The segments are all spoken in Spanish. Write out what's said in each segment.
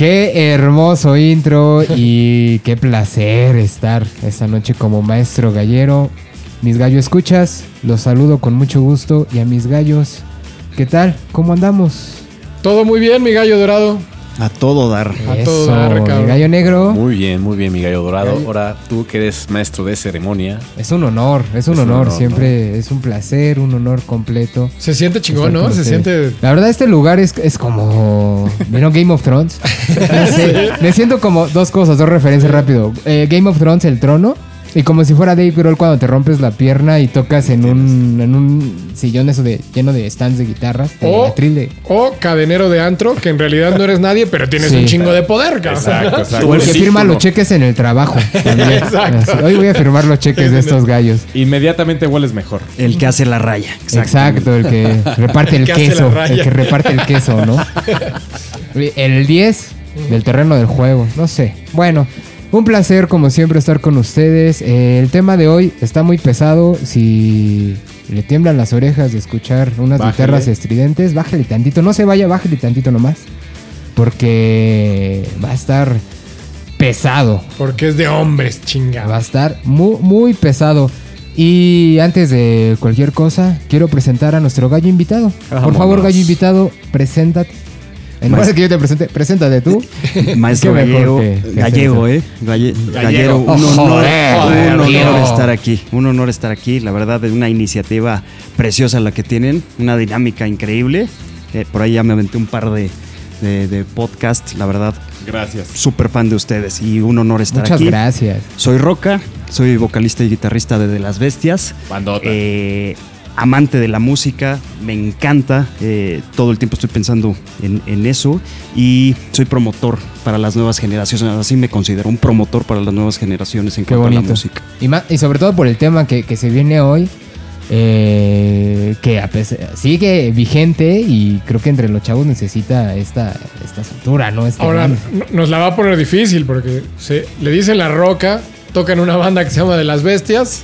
Qué hermoso intro y qué placer estar esta noche como maestro gallero. Mis gallos escuchas, los saludo con mucho gusto y a mis gallos, ¿qué tal? ¿Cómo andamos? Todo muy bien, mi gallo dorado. A todo dar. A todo dar, mi cabrón. gallo negro. Muy bien, muy bien, mi gallo dorado. Gallo. Ahora tú que eres maestro de ceremonia. Es un honor, es un Es un honor, siempre es un placer, un honor completo. Se siente chingón, ¿no? Se siente. La verdad, este lugar es, es como. ¿Vieron Game of Thrones? Me siento como dos cosas, dos referencias rápido. Eh, Game of Thrones, el trono. Y como si fuera Dave Grohl cuando te rompes la pierna y tocas en un, en un sillón eso de lleno de stands de guitarras. O, de- o cadenero de antro, que en realidad no eres nadie, pero tienes Sí. un chingo de poder, cabrón. O el que firma los cheques en el trabajo. también. Exacto. Así, Hoy voy a firmar los cheques de estos gallos. Inmediatamente hueles mejor. El que hace la raya. Exacto, el que reparte el que queso. El que reparte el queso, ¿no? El 10 del terreno del juego, no sé. Bueno, un placer como siempre estar con ustedes. Eh, el tema de hoy está muy pesado. Si le tiemblan las orejas de escuchar unas Bájale. guitarras estridentes, bájale tantito. No se vaya, bájale tantito nomás. Porque va a estar pesado. Porque es de hombres, Va chingada. a estar muy, muy pesado. Y antes de cualquier cosa, quiero presentar a nuestro gallo invitado. Por favor, gallo invitado, preséntate. En lugar de que yo te presente, preséntate tú. Maestro gallego. que- que gallego, ¿eh? Galle- Gallego. gallero. Un Oh, honor, joder, un honor estar aquí. Un honor estar aquí. La verdad, es una iniciativa preciosa la que tienen. Una dinámica increíble. Eh, por ahí ya me aventé un par de, de, de podcasts. La verdad, Gracias. súper fan de ustedes y un honor estar Muchas aquí. gracias. Soy Roca, soy vocalista y guitarrista de De Las Bestias. Bandota. Eh, amante de la música, me encanta. eh, todo el tiempo estoy pensando en, en eso. Y soy promotor para las nuevas generaciones. Así me considero un promotor para las nuevas generaciones en Qué cuanto a la música. Y, sobre todo por el tema que, que se viene hoy, eh, que a pesar- sigue vigente y creo que entre los chavos necesita esta, esta cintura, ¿no? Este Ahora nos la va a poner difícil porque se, le dicen la roca, tocan una banda que se llama De las Bestias.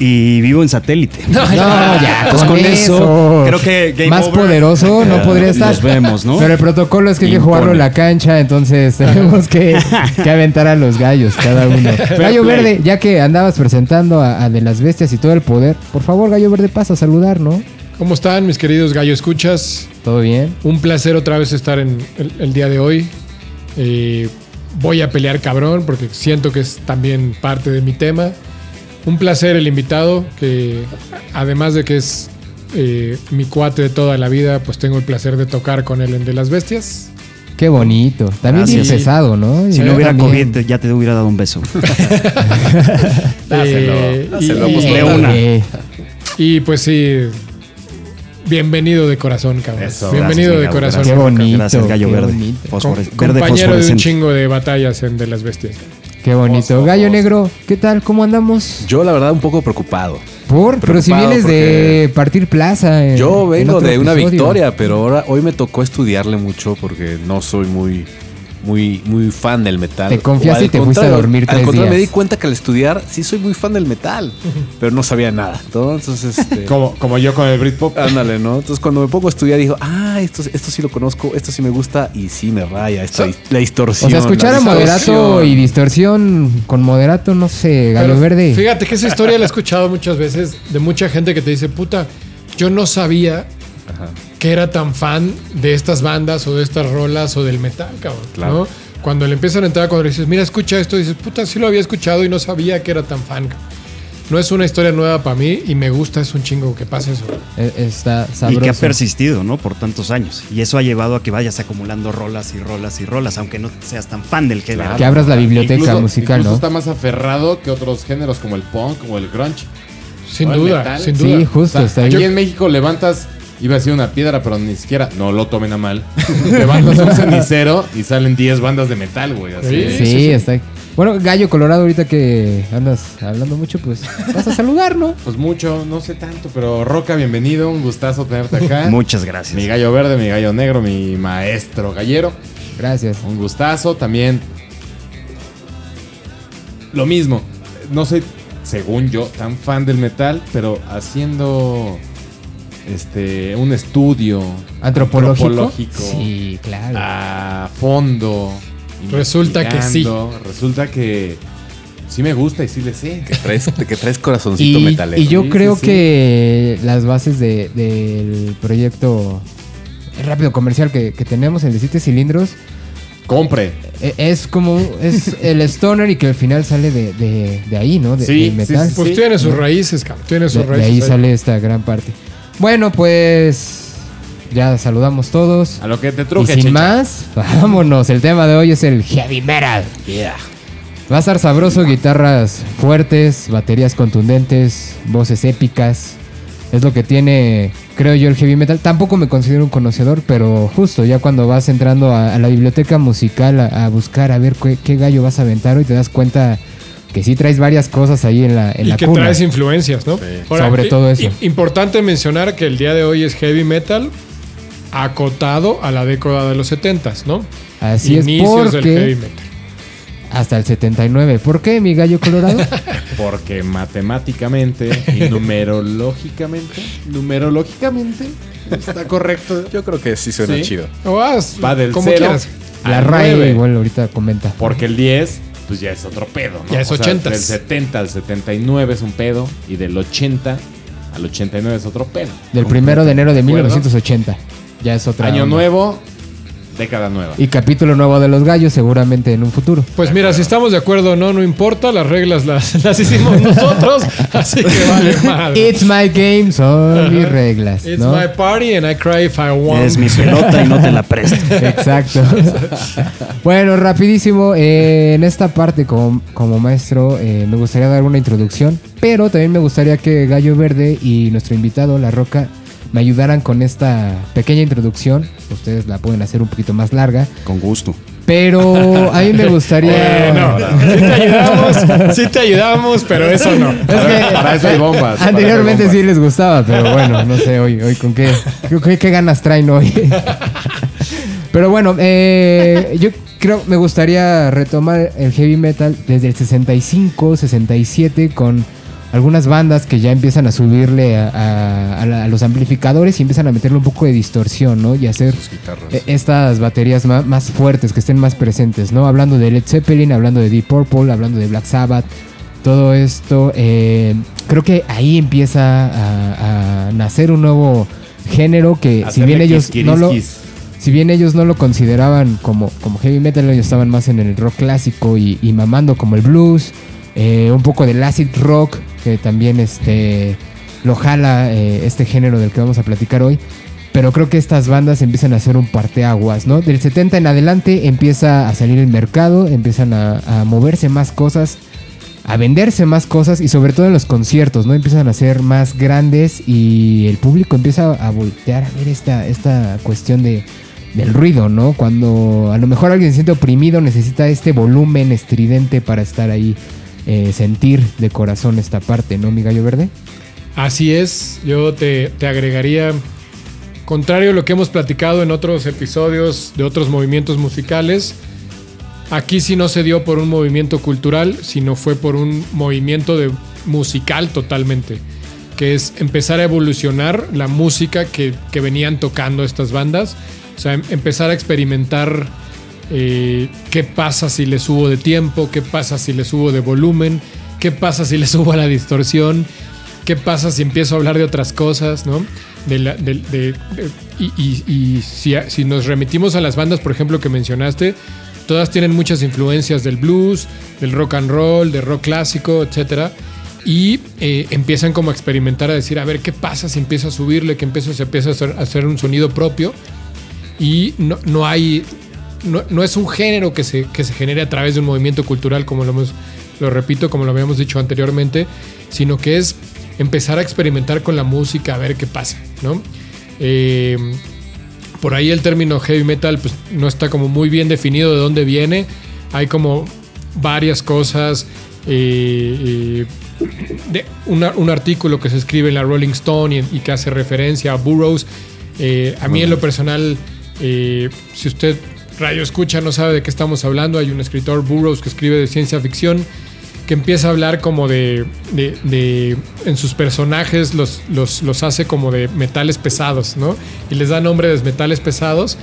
Y vivo en satélite. No, ya, Pues con, con eso. eso, creo que Game Más Over. poderoso no podría estar. nos vemos, ¿no? Pero el protocolo es que hay que jugarlo en la cancha, entonces tenemos que, que aventar a los gallos cada uno. Gallo play. Verde, ya que andabas presentando a, a De las Bestias y todo el poder, por favor, Gallo Verde, pasa a saludar, ¿no? ¿Cómo están, mis queridos gallo escuchas? ¿Todo bien? Un placer otra vez estar en el, el día de hoy. Eh, voy a pelear cabrón porque siento que es también parte de mi tema. Un placer el invitado, que además de que es eh, mi cuate de toda la vida, pues tengo el placer de tocar con él en De las Bestias. Qué bonito. También bien Gracias. pesado, ¿no? Si no hubiera también- COVID, ya te hubiera dado un beso. Dáselo, Eh, dáselo, y- pues, una. Eh, Y pues sí, bienvenido de corazón, cabrón. Eso. bienvenido Gracias, de corazón. Qué bonito. Gracias, gallo qué verde. bonito. Fosfores- Com- verde compañero de un chingo de batallas en De las Bestias. Qué bonito. Gallo Negro, ¿qué tal? ¿Cómo andamos? Yo, la verdad, un poco preocupado. Por, pero si vienes de partir plaza. en- Yo en vengo de una episodio. victoria, pero ahora hoy me tocó estudiarle mucho porque no soy muy, muy, muy fan del metal. Te confiaste al y te fuiste a dormir Al tres contrario, me di cuenta que al estudiar sí soy muy fan del metal, pero no sabía nada. Entonces, este, Como, como yo con el Britpop. ándale, ¿no? Entonces, cuando me pongo a estudiar, digo, ah, esto, esto sí lo conozco, esto sí me gusta y sí me raya. Esta, la distorsión. O sea, escuchar a moderato y distorsión con moderato, no sé, Gallo Pero Verde. Fíjate que esa historia la he escuchado muchas veces de mucha gente que te dice, puta, yo no sabía que era tan fan de estas bandas o de estas rolas o del metal, cabrón. Claro. ¿no? Cuando le empiezan a entrar, cuando le dices, mira, escucha esto, dices, puta, sí lo había escuchado y no sabía que era tan fan. cabrón". No es una historia nueva para mí y me gusta, es un chingo que pase eso. Eh, Está Y sabroso. que ha persistido, ¿no? Por tantos años. Y eso ha llevado a que vayas acumulando rolas y rolas y rolas, aunque no seas tan fan del género. Que abras la biblioteca Incluso- musical, incluso ¿no? está más aferrado que otros géneros como el punk o el grunge. Sin duda, metal. sin Sí, duda. justo, O sea, está aquí en México levantas, iba a ser una piedra, pero ni siquiera, no lo tomen a mal. levantas un cenicero y salen 10 bandas de metal, güey. Así. Sí. Sí, sí, sí. está ahí. Bueno, Gallo Colorado, ahorita que andas hablando mucho, pues vas a saludar, ¿no? Pues mucho, no sé tanto, pero Roca, bienvenido, un gustazo tenerte acá. Muchas gracias. Mi gallo verde, mi gallo negro, mi maestro gallero. Gracias. Un gustazo también. Lo mismo. No soy, según yo, tan fan del metal, pero haciendo este un estudio ¿Antropológico? antropológico Sí, claro. a fondo Resulta que sí. Resulta que sí me gusta y sí le sé. Que traes, que traes corazoncito Y, metalero. y yo Sí, creo sí, sí. que las bases de- del proyecto rápido comercial que, que tenemos, el de 7 cilindros, Compre. e- es como es el stoner y que al final sale de, de- de ahí, ¿no? De, Sí, del metal. sí, Pues tiene sus raíces, cabrón. Tiene sus De, de raíces. ahí ahí. sale esta gran parte. Bueno, pues ya saludamos todos. A lo que te Y truje, sin Checha. más, vámonos. El tema de hoy es el heavy metal. Yeah. Va a estar sabroso, guitarras fuertes, baterías contundentes, voces épicas. Es lo que tiene, creo yo, el heavy metal. Tampoco me considero un conocedor, pero justo ya cuando vas entrando a, a la biblioteca musical a, a buscar a ver qué, qué gallo vas a aventar hoy, te das cuenta que sí traes varias cosas ahí en la, en y la que cuna. traes influencias, ¿no? Sobre todo eso. Importante mencionar que el día de hoy es heavy metal acotado a la década de los 70s, ¿no? Así Inicios es del heavy porque metal. hasta el 79. ¿Por qué, mi gallo colorado? Porque matemáticamente y numerológicamente, numerológicamente, está correcto. Yo creo que sí suena Sí. chido. O Va del cero la RAE igual ahorita comenta. Porque el 10, pues ya es otro pedo, ¿no? Ya es O sea, 80s. Del 70 al 79 es un pedo y del 80 al 89 es otro pedo. Del primero de enero de acuerdo? 1980. Ya es otra Año onda. nuevo, década nueva. Y capítulo nuevo de los gallos seguramente en un futuro. Pues mira, si estamos de acuerdo o no, no importa, las reglas las, las hicimos nosotros, así que vale madre. It's my game, son mis reglas. It's ¿no? my party and I cry if I want. Es mi pelota y no te la presto. Exacto. bueno, rapidísimo. eh, en esta parte, como, como maestro, eh, me gustaría dar una introducción. Pero también me gustaría que Gallo Verde y nuestro invitado, La Roca, me ayudaran con esta pequeña introducción. Ustedes la pueden hacer un poquito más larga. Con gusto. Pero a mí me gustaría. Bueno, sí te ayudamos, sí te ayudamos, pero eso no. Es que Para eso hay bombas. Anteriormente sí les gustaba, pero bueno, no sé hoy, hoy con qué, qué, qué ganas traen hoy. Pero bueno, eh, yo creo me gustaría retomar el heavy metal desde el 65, 67 con algunas bandas que ya empiezan a subirle a, a- a la- a los amplificadores y empiezan a meterle un poco de distorsión, ¿no? Y hacer eh, estas baterías más, fuertes, que estén más presentes, ¿no? Hablando de Led Zeppelin, hablando de Deep Purple, hablando de Black Sabbath, todo esto, eh, creo que ahí empieza a, nacer un nuevo género que si bien ellos no lo, si bien ellos no lo consideraban como, como heavy metal, ellos estaban más en el rock clásico y, y mamando como el blues, eh, un poco del acid rock, que también este, lo jala eh, este género del que vamos a platicar hoy. Pero creo que estas bandas empiezan a hacer un parteaguas, ¿no? Del 70 en adelante empieza a salir el mercado, empiezan a, moverse más cosas, a venderse más cosas y sobre todo en los conciertos, ¿no? Empiezan a ser más grandes y el público empieza a voltear a ver esta, esta cuestión de, del ruido, ¿no? Cuando a lo mejor alguien se siente oprimido, necesita este volumen estridente para estar ahí, eh, sentir de corazón esta parte, ¿no, mi gallo verde? Así es, yo te, te agregaría, contrario a lo que hemos platicado en otros episodios de otros movimientos musicales, aquí sí no se dio por un movimiento cultural, sino fue por un movimiento de musical totalmente, que es empezar a evolucionar la música que, que venían tocando estas bandas, o sea, em- empezar a experimentar eh, qué pasa si le subo de tiempo, qué pasa si le subo de volumen, qué pasa si le subo a la distorsión, qué pasa si empiezo a hablar de otras cosas, ¿no? Y si, nos remitimos a las bandas, por ejemplo, que mencionaste, todas tienen muchas influencias del blues, del rock and roll, del rock clásico, etcétera. Y eh, empiezan como a experimentar, a decir, a ver, ¿qué pasa si empiezo a subirle, que empiezo, se empieza a hacer, a hacer un sonido propio? Y no, no hay, no, no es un género que se, que se genere a través de un movimiento cultural, como lo hemos, lo repito, como lo habíamos dicho anteriormente, sino que es empezar a experimentar con la música, a ver qué pasa, ¿no? Eh, por ahí el término heavy metal pues, no está como muy bien definido de dónde viene. Hay como varias cosas. eh, eh, de una- un artículo que se escribe en la Rolling Stone y, y que hace referencia a Burroughs. Eh, a mí en lo personal, eh, si usted radio escucha no sabe de qué estamos hablando, hay un escritor Burroughs que escribe de ciencia ficción que empieza a hablar como de, de- de- en sus personajes los, los, los hace como de metales pesados, ¿no? Y les da nombre de metales pesados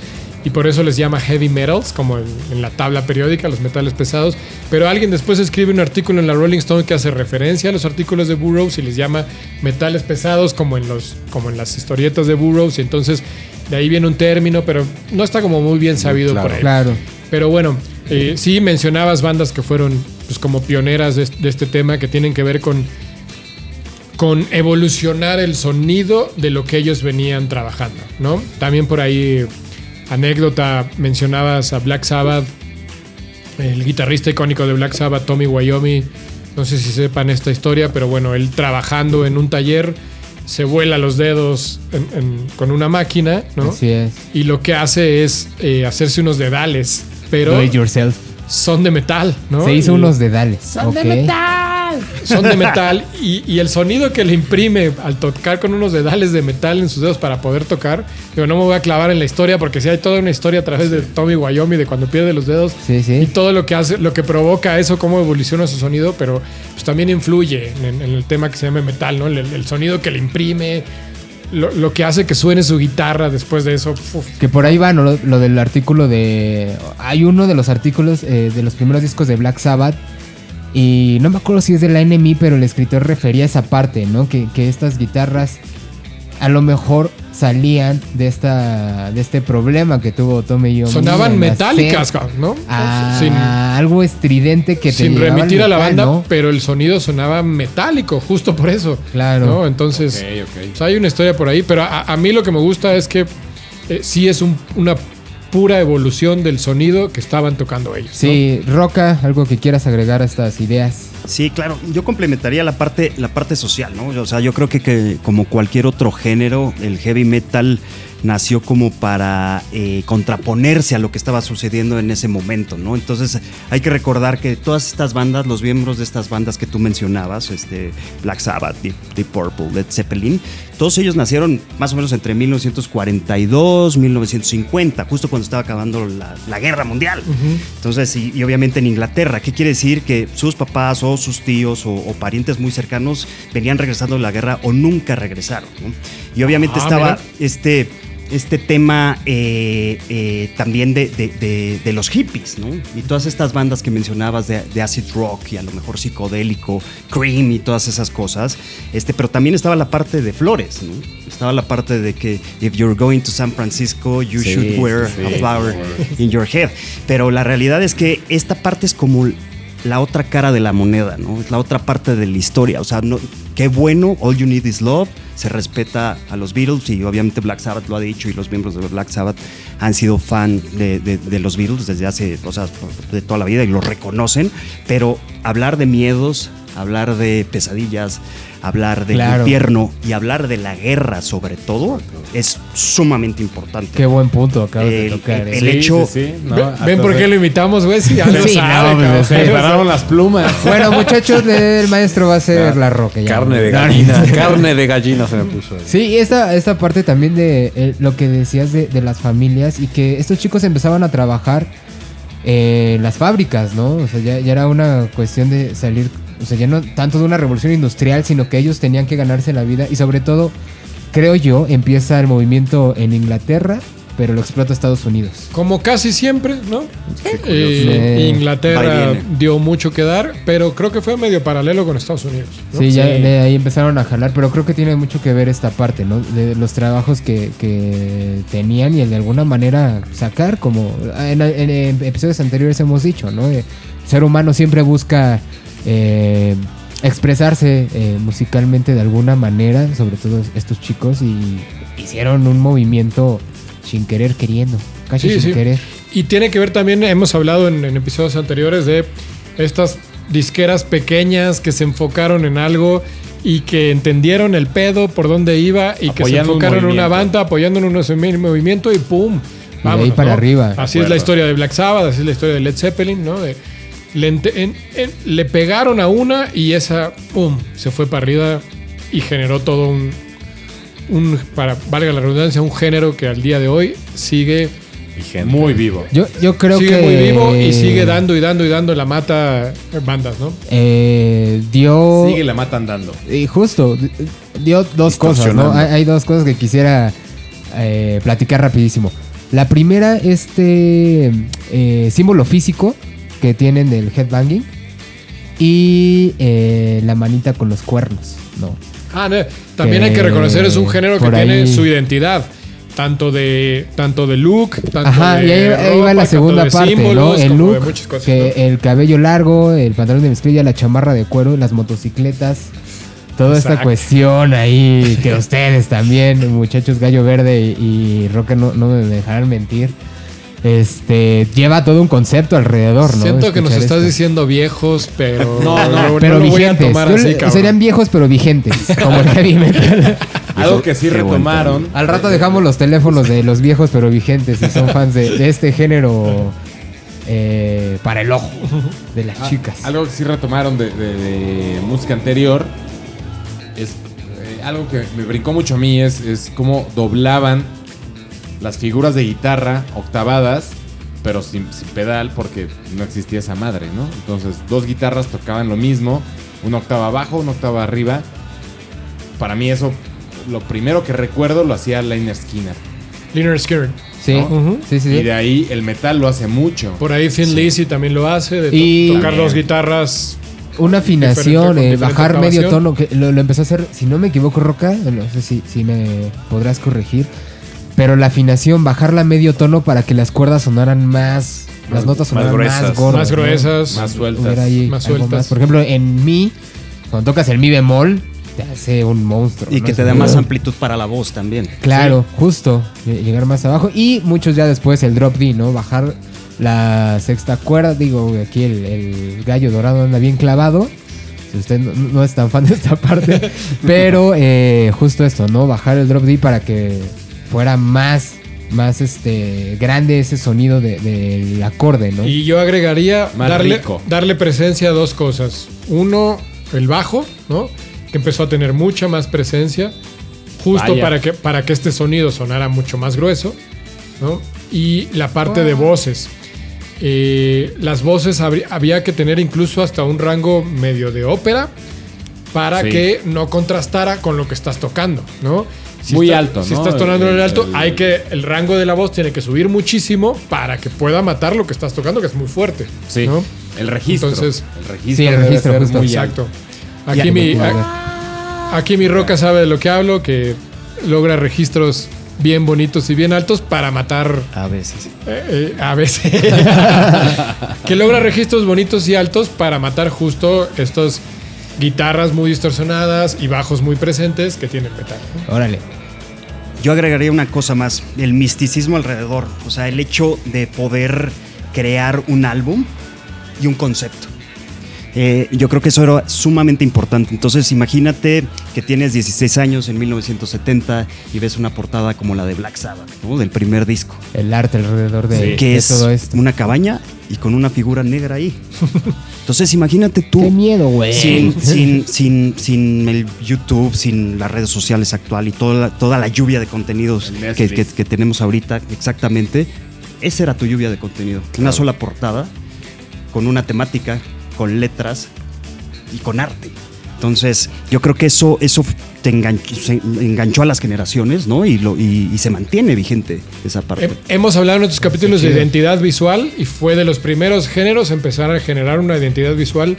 y por eso les llama heavy metals, como en, en la tabla periódica, los metales pesados. Pero alguien después escribe un artículo en la Rolling Stone que hace referencia a los artículos de Burroughs y les llama metales pesados, como en, los, como en las historietas de Burroughs. Y entonces de ahí viene un término, pero no está como muy bien sabido claro. por ahí. Claro. Pero bueno, eh, sí mencionabas bandas que fueron pues, como pioneras de, de este tema, que tienen que ver con, con evolucionar el sonido de lo que ellos venían trabajando, ¿no? También por ahí, anécdota, mencionabas a Black Sabbath, el guitarrista icónico de Black Sabbath, Tommy Wyoming. No sé si sepan esta historia, pero bueno, él trabajando en un taller se vuela los dedos en- en- con una máquina, ¿no? Así es. Y lo que hace es eh, hacerse unos dedales, pero Do it yourself. son de metal, ¿no? Se hizo Y unos dedales. Son de metal. Son de metal y, y el sonido que le imprime al tocar con unos dedales de metal en sus dedos para poder tocar. Digo, no me voy a clavar en la historia porque sí hay toda una historia a través de Tommy Wyoming de cuando pierde los dedos Sí, y todo lo que hace, lo que provoca eso, cómo evoluciona su sonido, pero pues también influye en, en el tema que se llama metal, ¿no? El, el sonido que le imprime, lo, lo que hace que suene su guitarra después de eso. uf. Que por ahí va, ¿no? Lo, lo del artículo de. Hay uno de los artículos eh, de los primeros discos de Black Sabbath. Y no me acuerdo si es de la NME, pero el escritor refería a esa parte, ¿no? Que, que estas guitarras a lo mejor salían de esta de este problema que tuvo Tommy Young. Sonaban metálicas, ¿no? A Sin- algo estridente que te sin remitir a la metal, banda, ¿no? pero el sonido sonaba metálico, justo por eso. Claro. ¿no? Entonces, Ok, ok. pues, hay una historia por ahí, pero a, a mí lo que me gusta es que eh, sí es un- una pura evolución del sonido que estaban tocando ellos. ¿no? Sí, Roca, algo que quieras agregar a estas ideas. Sí, claro. Yo complementaría la parte, la parte social, ¿no? O sea, yo creo que, que como cualquier otro género, el heavy metal nació como para eh, contraponerse a lo que estaba sucediendo en ese momento, ¿no? Entonces hay que recordar que todas estas bandas, los miembros de estas bandas que tú mencionabas, este, Black Sabbath, Deep, Deep Purple, Led Zeppelin, todos ellos nacieron más o menos entre 1942, 1950, justo cuando estaba acabando la, la guerra mundial. Entonces, y, y obviamente en Inglaterra, ¿qué quiere decir? Que sus papás o sus tíos o, o parientes muy cercanos venían regresando de la guerra o nunca regresaron. ¿no? Y obviamente Ah, estaba mira. este, este tema eh, eh, también de, de- de- de los hippies, ¿no? Y todas estas bandas que mencionabas de, acid rock y a lo mejor psicodélico, cream y todas esas cosas. Este, pero también estaba la parte de flores, ¿no? Estaba la parte de que if you're going to San Francisco, you Sí, should wear sí, sí. a flower in your head. Pero la realidad es que esta parte es como la otra cara de la moneda, ¿no? Es la otra parte de la historia. O sea, no, qué bueno, All You Need Is Love, se respeta a los Beatles y obviamente Black Sabbath lo ha dicho y los miembros de Black Sabbath han sido fan de, los Beatles desde hace, o sea, de toda la vida y lo reconocen, pero hablar de miedos, hablar de pesadillas, hablar del Claro. infierno y hablar de la guerra sobre todo es sumamente importante. Qué buen punto acabas de El- tocar. ¿eh? el hecho- ¿no? Ve- ¿Ven por qué lo imitamos, güey? Sí, ya lo Sí, sabe, no, cabrón. pues, Se pararon las plumas. Bueno, muchachos, el maestro va a ser la roca. ya. Carne de gallina. carne de gallina se me puso. ahí. Sí, esta, esta parte también de eh, lo que decías de, de las familias y que estos chicos empezaban a trabajar en las fábricas, ¿no? O sea, ya, ya era una cuestión de salir, o sea, ya no tanto de una revolución industrial, sino que ellos tenían que ganarse la vida y sobre todo, creo yo, empieza el movimiento en Inglaterra, pero lo explota Estados Unidos. Como casi siempre, ¿no? Eh, Sí. Va Inglaterra dio mucho que dar, pero creo que fue medio paralelo con Estados Unidos. ¿no? Sí, ya de ahí empezaron a jalar, pero creo que tiene mucho que ver esta parte, ¿no? De los trabajos que, que tenían y el de alguna manera sacar, como en, en- en episodios anteriores hemos dicho, ¿no? Eh, El ser humano siempre busca eh, expresarse eh, musicalmente de alguna manera, sobre todo estos chicos, y hicieron un movimiento sin querer queriendo, casi Sí, sin sí. querer. Y tiene que ver también, hemos hablado en, en episodios anteriores de estas disqueras pequeñas que se enfocaron en algo y que entendieron el pedo por dónde iba y que se enfocaron en una banda, apoyando en un ese movimiento y ¡pum! de ahí para arriba. Así es la historia de Black Sabbath, así es la historia de Led Zeppelin, ¿no? De- le, ente- en- en- le pegaron a una y esa, ¡pum! Se fue para arriba y generó todo un, un, para valga la redundancia, un género que al día de hoy sigue, Vigente. Muy vivo. Yo, yo creo sigue que... muy vivo y sigue dando y dando y dando la mata bandas, ¿no? eh, dio... Sigue la mata andando. Y justo, dio dos cosas, ¿no? Hay dos cosas que quisiera eh, platicar rapidísimo. La primera, este eh, símbolo físico que tienen del headbanging. Y eh, la manita con los cuernos, ¿no? Ah, no, también hay que Que reconocer, es un género que tiene su identidad. Tanto de, tanto de look, tanto Ajá, de y ahí, ahí va la segunda parte, ¿no? símbolos, El look, muchas cosas, que ¿no? el cabello largo, el pantalón de mezclilla, la chamarra de cuero, las motocicletas, toda esta cuestión ahí, que ustedes también, muchachos Gallo Verde y, y Roque no, no me dejarán mentir, este, lleva todo un concepto alrededor, ¿no? Siento que nos estás esto. diciendo viejos, pero No, no, no Pero lo voy a vigentes, tomar Yo así, le- cabrón. serían viejos pero vigentes, como el heavy metal. Algo que sí Qué buen retomaron. Al rato dejamos los teléfonos de los viejos pero vigentes y son fans de, de este género eh, para el ojo de las Ah, chicas. Algo que sí retomaron de, de- de música anterior es eh, algo que me brincó mucho a mí es, es cómo doblaban las figuras de guitarra octavadas, pero sin, sin pedal porque no existía esa madre, ¿no? Entonces dos guitarras tocaban lo mismo, una octava abajo, una octava arriba. Para mí eso, lo primero que recuerdo lo hacía Liner Skinner. Liner Skinner. Sí, sí, sí. Y de ahí el metal lo hace mucho. Por ahí Thin Lizzy también lo hace, de to- Y- tocar También. dos guitarras. Una afinación, eh, bajar medio tono, que lo, lo empezó a hacer, si no me equivoco, Roca, no sé si, si me podrás corregir, pero la afinación, bajarla medio tono para que las cuerdas sonaran más, las Más- notas más sonaran más, gruesas. gordas. Más ¿no? gruesas. Más sueltas. Ahí Más sueltas. Por ejemplo, en mi, cuando tocas el mi bemol, te hace un monstruo. Y ¿no? que te da más amplitud para la voz también. Claro, justo, ll- llegar más abajo. Y muchos ya después el drop D, ¿no? Bajar la sexta cuerda. Digo, aquí el, el gallo dorado anda bien clavado. Si usted no, no es tan fan de esta parte. pero eh, justo esto, ¿no? Bajar el drop D para que fuera más, más este grande ese sonido de- del acorde, ¿no? Y yo agregaría Más darle, rico. darle presencia a dos cosas. Uno, el bajo, ¿no? Que empezó a tener mucha más presencia. Justo Vaya. para que, para que este sonido sonara mucho más grueso. ¿no? Y la parte de voces. Eh, las voces habría- había que tener incluso hasta un rango medio de ópera para Sí. que no contrastara con lo que estás tocando, ¿no? Muy alto, Si ¿no? estás tocando en alto, el- hay que el rango de la voz tiene que subir muchísimo para que pueda matar lo que estás tocando, que es muy fuerte. Sí. ¿no? El registro. Entonces- el registro. Sí, el debe registro, ser justo. muy Exacto. Ya, Aquí mi, a aquí mi roca sabe de lo que hablo, que logra registros bien bonitos y bien altos para matar A veces. eh, eh, a veces. que logra registros bonitos y altos para matar justo estas guitarras muy distorsionadas y bajos muy presentes que tienen metal. Órale. Yo agregaría una cosa más, el misticismo alrededor, o sea, el hecho de poder crear un álbum y un concepto. Eh, yo creo que eso era sumamente importante. Entonces, imagínate que tienes 16 años en 1970 y ves una portada como la de Black Sabbath, ¿no? del primer disco, El arte alrededor de, Sí. que de es todo esto. una cabaña y con una figura negra ahí. Entonces, imagínate tú. Qué miedo, güey. Sin, sin, sin, sin el YouTube, sin las redes sociales actual y toda la, toda la lluvia de contenidos que- que tenemos ahorita, exactamente, esa era tu lluvia de contenido. Una sola portada, con una temática, con letras y con arte. Entonces, yo creo que eso, eso te enganchó, se enganchó a las generaciones, ¿no? Y, lo, y, y se mantiene vigente esa parte. He- Hemos hablado en otros capítulos de identidad visual y fue de los primeros géneros empezar a generar una identidad visual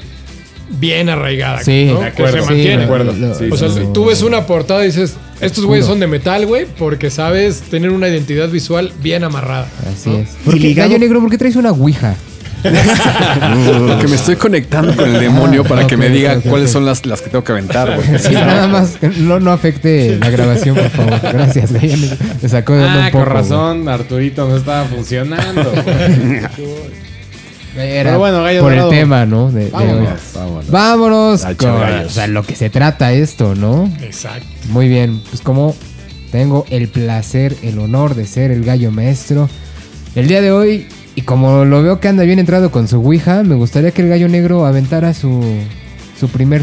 bien arraigada. Sí, ¿no? de Que acuerdo. se Sí, mantiene. de acuerdo. O sea, tú ves una portada y dices, estos güeyes son de metal, güey, porque sabes tener una identidad visual bien amarrada. Así ¿no? es. ¿Por Y qué, ligado- Gallo Negro, ¿por qué traes una ouija? Porque me estoy conectando con el demonio para que me diga cuáles son las, las que tengo que aventar, güey. Sí, nada más que no, no afecte la grabación, por favor. Gracias, Negro. Me sacó de Ah, un poco. con razón, Arturito no estaba funcionando. Era Pero bueno, Gallo por Dorado. el tema, ¿no? De, Vámonos. Vámonos. Vámonos con o sea, lo que se trata esto, ¿no? Exacto. Muy bien, pues como tengo el placer, el honor de ser el gallo maestro, el día de hoy, y como lo veo que anda bien entrado con su Ouija, me gustaría que el gallo negro aventara su, su primer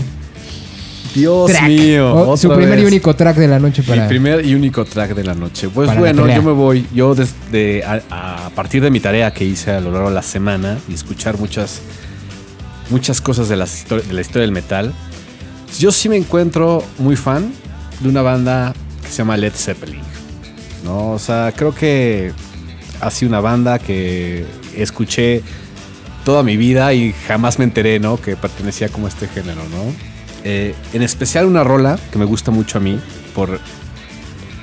Dios track. mío. o su primer y único track de la noche para... Mi primer y único track de la noche. Pues Para la bueno, yo me voy. Yo desde a, a partir de mi tarea que hice a lo largo de la semana y escuchar muchas muchas cosas de, histori- de la historia del metal, yo sí me encuentro muy fan de una banda que se llama Led Zeppelin. No, o sea, creo que ha sido una banda que escuché toda mi vida y jamás me enteré, ¿no? Que pertenecía como a este género, ¿no? Eh, en especial una rola que me gusta mucho a mí por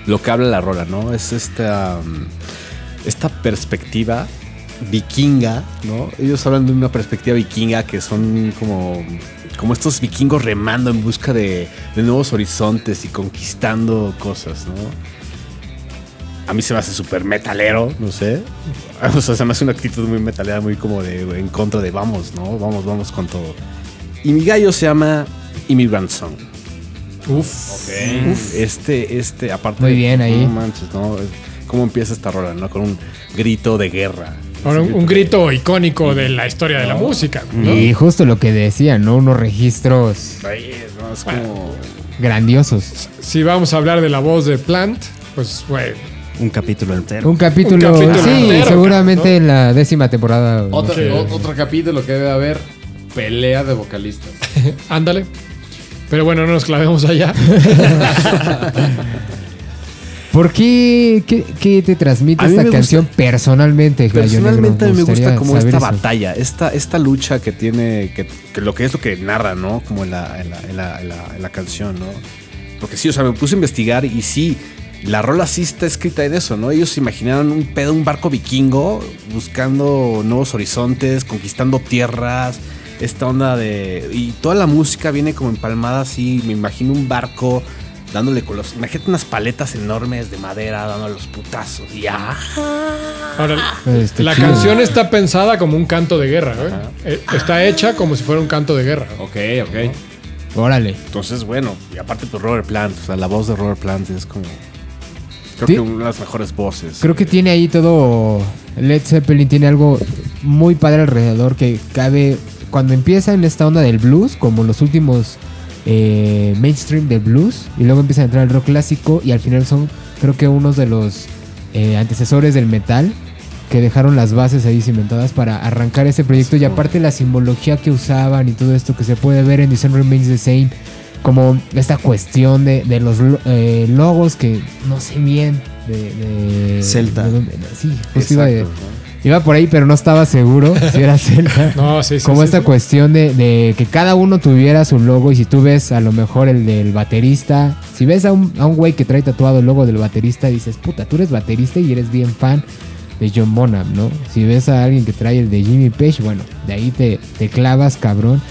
lo que habla la rola, ¿no? Es esta, mm, esta perspectiva vikinga, ¿no? Ellos hablan de una perspectiva vikinga que son como, como estos vikingos remando en busca de, de nuevos horizontes y conquistando cosas, ¿no? A mí se me hace súper metalero, no sé. O sea, se me hace una actitud muy metalera, muy como de en contra de vamos, ¿no? Vamos, vamos con todo. Y mi gallo se llama Immigrant Song. Uf. Uf, este, este, aparte. Muy bien ahí. No manches, ¿no? ¿Cómo empieza esta rola, no? Con un grito de guerra. Un, un grito icónico de la historia de la música. ¿no? Y justo lo que decían, ¿no? Unos registros Ahí es, ¿no? Es como. grandiosos. Si vamos a hablar de la voz de Plant, pues, güey, Un capítulo entero. Un capítulo, Un capítulo sí, entero, seguramente ¿no? en la décima temporada. Otro, Sí. o- otro capítulo que debe haber, pelea de vocalistas. ándale. Pero bueno, no nos clavemos allá. ¿Por qué, qué, qué te transmite esta me gusta- canción personalmente, Personalmente mí me gusta como esta eso. batalla, esta, esta lucha que tiene, que, que lo que es lo que narra, ¿no? Como en la, en la, en la, en la- en la canción, ¿no? Porque sí, o sea, me puse a investigar y sí, la rola sí está escrita en eso, ¿no? Ellos se imaginaron un pedo, un barco vikingo, buscando nuevos horizontes, conquistando tierras, esta onda de... Y toda la música viene como empalmada así, me imagino un barco dándole con los... Imagínate unas paletas enormes de madera dándole los putazos y ¡ah! Ahora, Este, la chido. canción está pensada como un canto de guerra, güey. Eh, Está hecha como si fuera un canto de guerra. Ok, ok. Órale. Entonces, bueno, y aparte pues Robert Plant, o sea, la voz de Robert Plant es como creo Sí. que una de las mejores voces. Creo que tiene ahí todo. Led Zeppelin tiene algo muy padre alrededor que cabe. Cuando empieza en esta onda del blues, como los últimos eh, mainstream del blues, y luego empieza a entrar el rock clásico, y al final son, creo que, unos de los eh, antecesores del metal que dejaron las bases ahí cimentadas para arrancar ese proyecto. Y aparte, la simbología que usaban y todo esto que se puede ver en Design Remains the Same, como esta cuestión de, de los lo- eh, logos que no sé bien. De, de- Celta. de sí, justo iba, por ahí, pero no estaba seguro si era Celta. No, sí, sí. Como sí, esta sí. cuestión de, de que cada uno tuviera su logo y si tú ves a lo mejor el del baterista, si ves a un, a un güey que trae tatuado el logo del baterista, dices, puta, tú eres baterista y eres bien fan de John Bonham, ¿no? Si ves a alguien que trae el de Jimmy Page, bueno, de ahí te, te clavas, cabrón.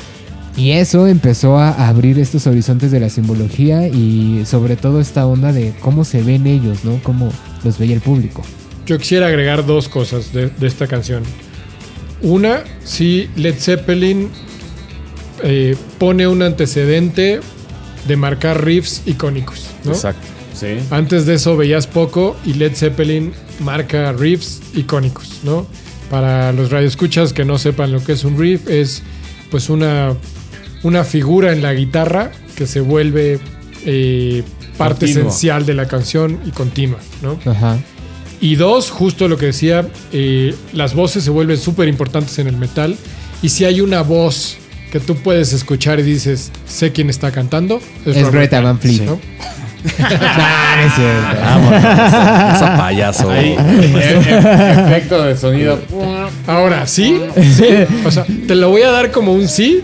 Y eso empezó a abrir estos horizontes de la simbología y sobre todo esta onda de cómo se ven ellos, ¿no? Cómo los veía el público. Yo quisiera agregar dos cosas de, de esta canción. Una, si Led Zeppelin eh, pone un antecedente de marcar riffs icónicos, ¿no? Exacto. Sí. Antes de eso veías poco y Led Zeppelin marca riffs icónicos, ¿no? Para los radioescuchas que no sepan lo que es un riff, es pues una, una figura en la guitarra que se vuelve eh, parte Continua. esencial de la canción y continua, ¿no? Ajá. Y dos, justo lo que decía, eh, las voces se vuelven súper importantes en el metal. Y si hay una voz que tú puedes escuchar y dices, sé quién está cantando, Es Robert Greta Van Fleet. ¿no? Nah, no es cierto. Esa payaso. Ahí, e- e- efecto de sonido. Ahora, ¿sí? Sí. O sea, te lo voy a dar como un sí,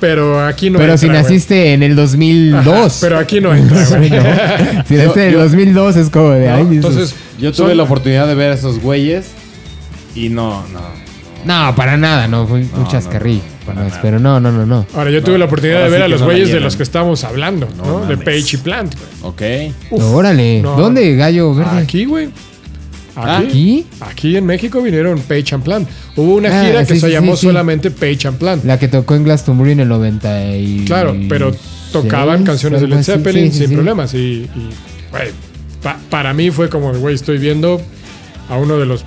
pero aquí no pero entra, si güey. naciste en el 2002. Ajá, pero aquí no entra, güey. Si naciste en el 2002 es como de ¿No? ay, Entonces, Yo tuve son- la oportunidad de ver a esos güeyes y no, no. No, para nada, no, fue un No, no, para No. Pero no, no, no, no. Ahora, yo tuve la oportunidad ahora de ver sí a los güeyes de los que estamos hablando, ¿no? de. Page y Plant, güey. Ok. Uf, Órale. no. ¿Dónde, gallo verde? Aquí, güey. Ah, Aquí. ¿Aquí? Aquí en México vinieron Page and Plant. Hubo una Ah, gira que sí, se sí, llamó sí, sí. solamente Page and Plant. La que tocó en Glastonbury en el 90 y... Claro, pero tocaban canciones de Led. Zeppelin Sí, sí, sin sí. problemas. Y, y, pa- para mí fue como, güey, estoy viendo a uno de los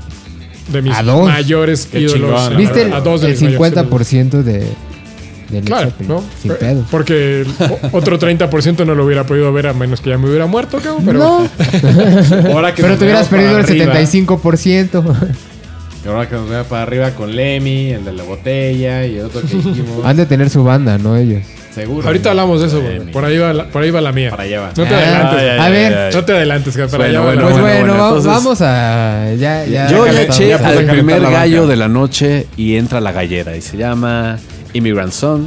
de mis mayores ídolos. ¿Viste el, a dos de el mis mayores ídolos. 50% de, de Led Claro, Zeppelin? ¿no? Sin Eh, pedo. Porque otro 30% no lo hubiera podido ver a menos que ya me hubiera muerto, cabrón. Pero no, Ahora que pero te hubieras perdido el arriba, 75%. que Ahora que nos vea para arriba con Lemmy, el de la botella y el otro que dijimos. Han de tener su banda, ¿no? Ellos. Seguro. Ahorita hablamos de eso, güey. Por ahí va la, por ahí va la mía. Para allá va. No te Ah, adelantes. Ay, A ver. No te adelantes, que para Bueno, allá va bueno, Pues bueno, bueno, va- entonces- vamos a. Ya, ya. Yo ya ya eché ya al primer gallo de la noche y entra la gallera y se llama Immigrant Song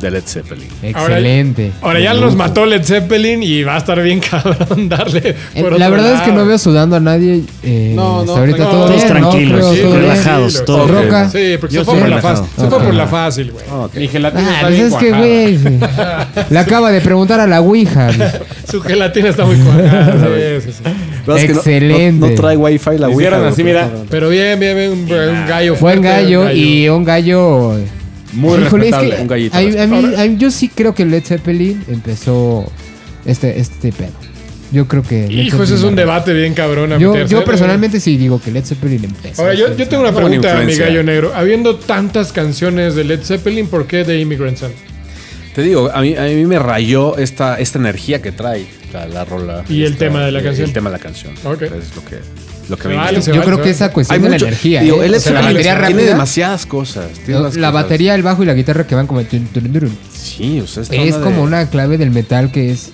de Led Zeppelin. Excelente. Ahora ya nos mató Led Zeppelin y va a estar bien cabrón darle. Eh, por La otro verdad es que no veo sudando a nadie. Eh, No, no, ahorita no, todo todos bien, tranquilos, Creo, sí, todo bien. relajados, tranquilo. todo bien. Roca. Sí, porque Yo se fue por la fácil. Se fue por la fácil, güey. Mi gelatina Ah, está pues bien es que, cuajada. güey. Le acaba de preguntar a la Ouija. Su gelatina está muy cuadrada. sí, sí, sí. Pero es que no- Excelente. No, no trae wifi la Hicieron Ouija, así, mira. Pero bien, bien, bien. Un, gallo Buen gallo, y un gallo. Muy Híjole, es respetable. que Un gallito a- a mí- Ahora- a mí- yo sí creo que Led Zeppelin empezó este, este pedo. Yo creo que. Led Hijo, ese es un debate bien cabrón a Yo, meterse. yo personalmente sí digo que Led Zeppelin empezó. Ahora, yo, yo tengo una pregunta, mi gallo negro. Habiendo tantas canciones de Led Zeppelin, ¿por qué de Immigrant Son? Te digo, a mí, a mí me rayó esta, esta energía que trae la, la rola. Y el Esta- tema de la el- canción. El tema de la canción. Ok. Es lo que, lo que vale, Yo vale, creo que esa cuestión Hay de mucho- la energía. digo, ¿eh? él O es sea, la tiene- batería tiene demasiadas cosas. tiene La cosas- batería, el bajo y la guitarra que van como. Sí, o sea, Es como de- una clave del metal que es.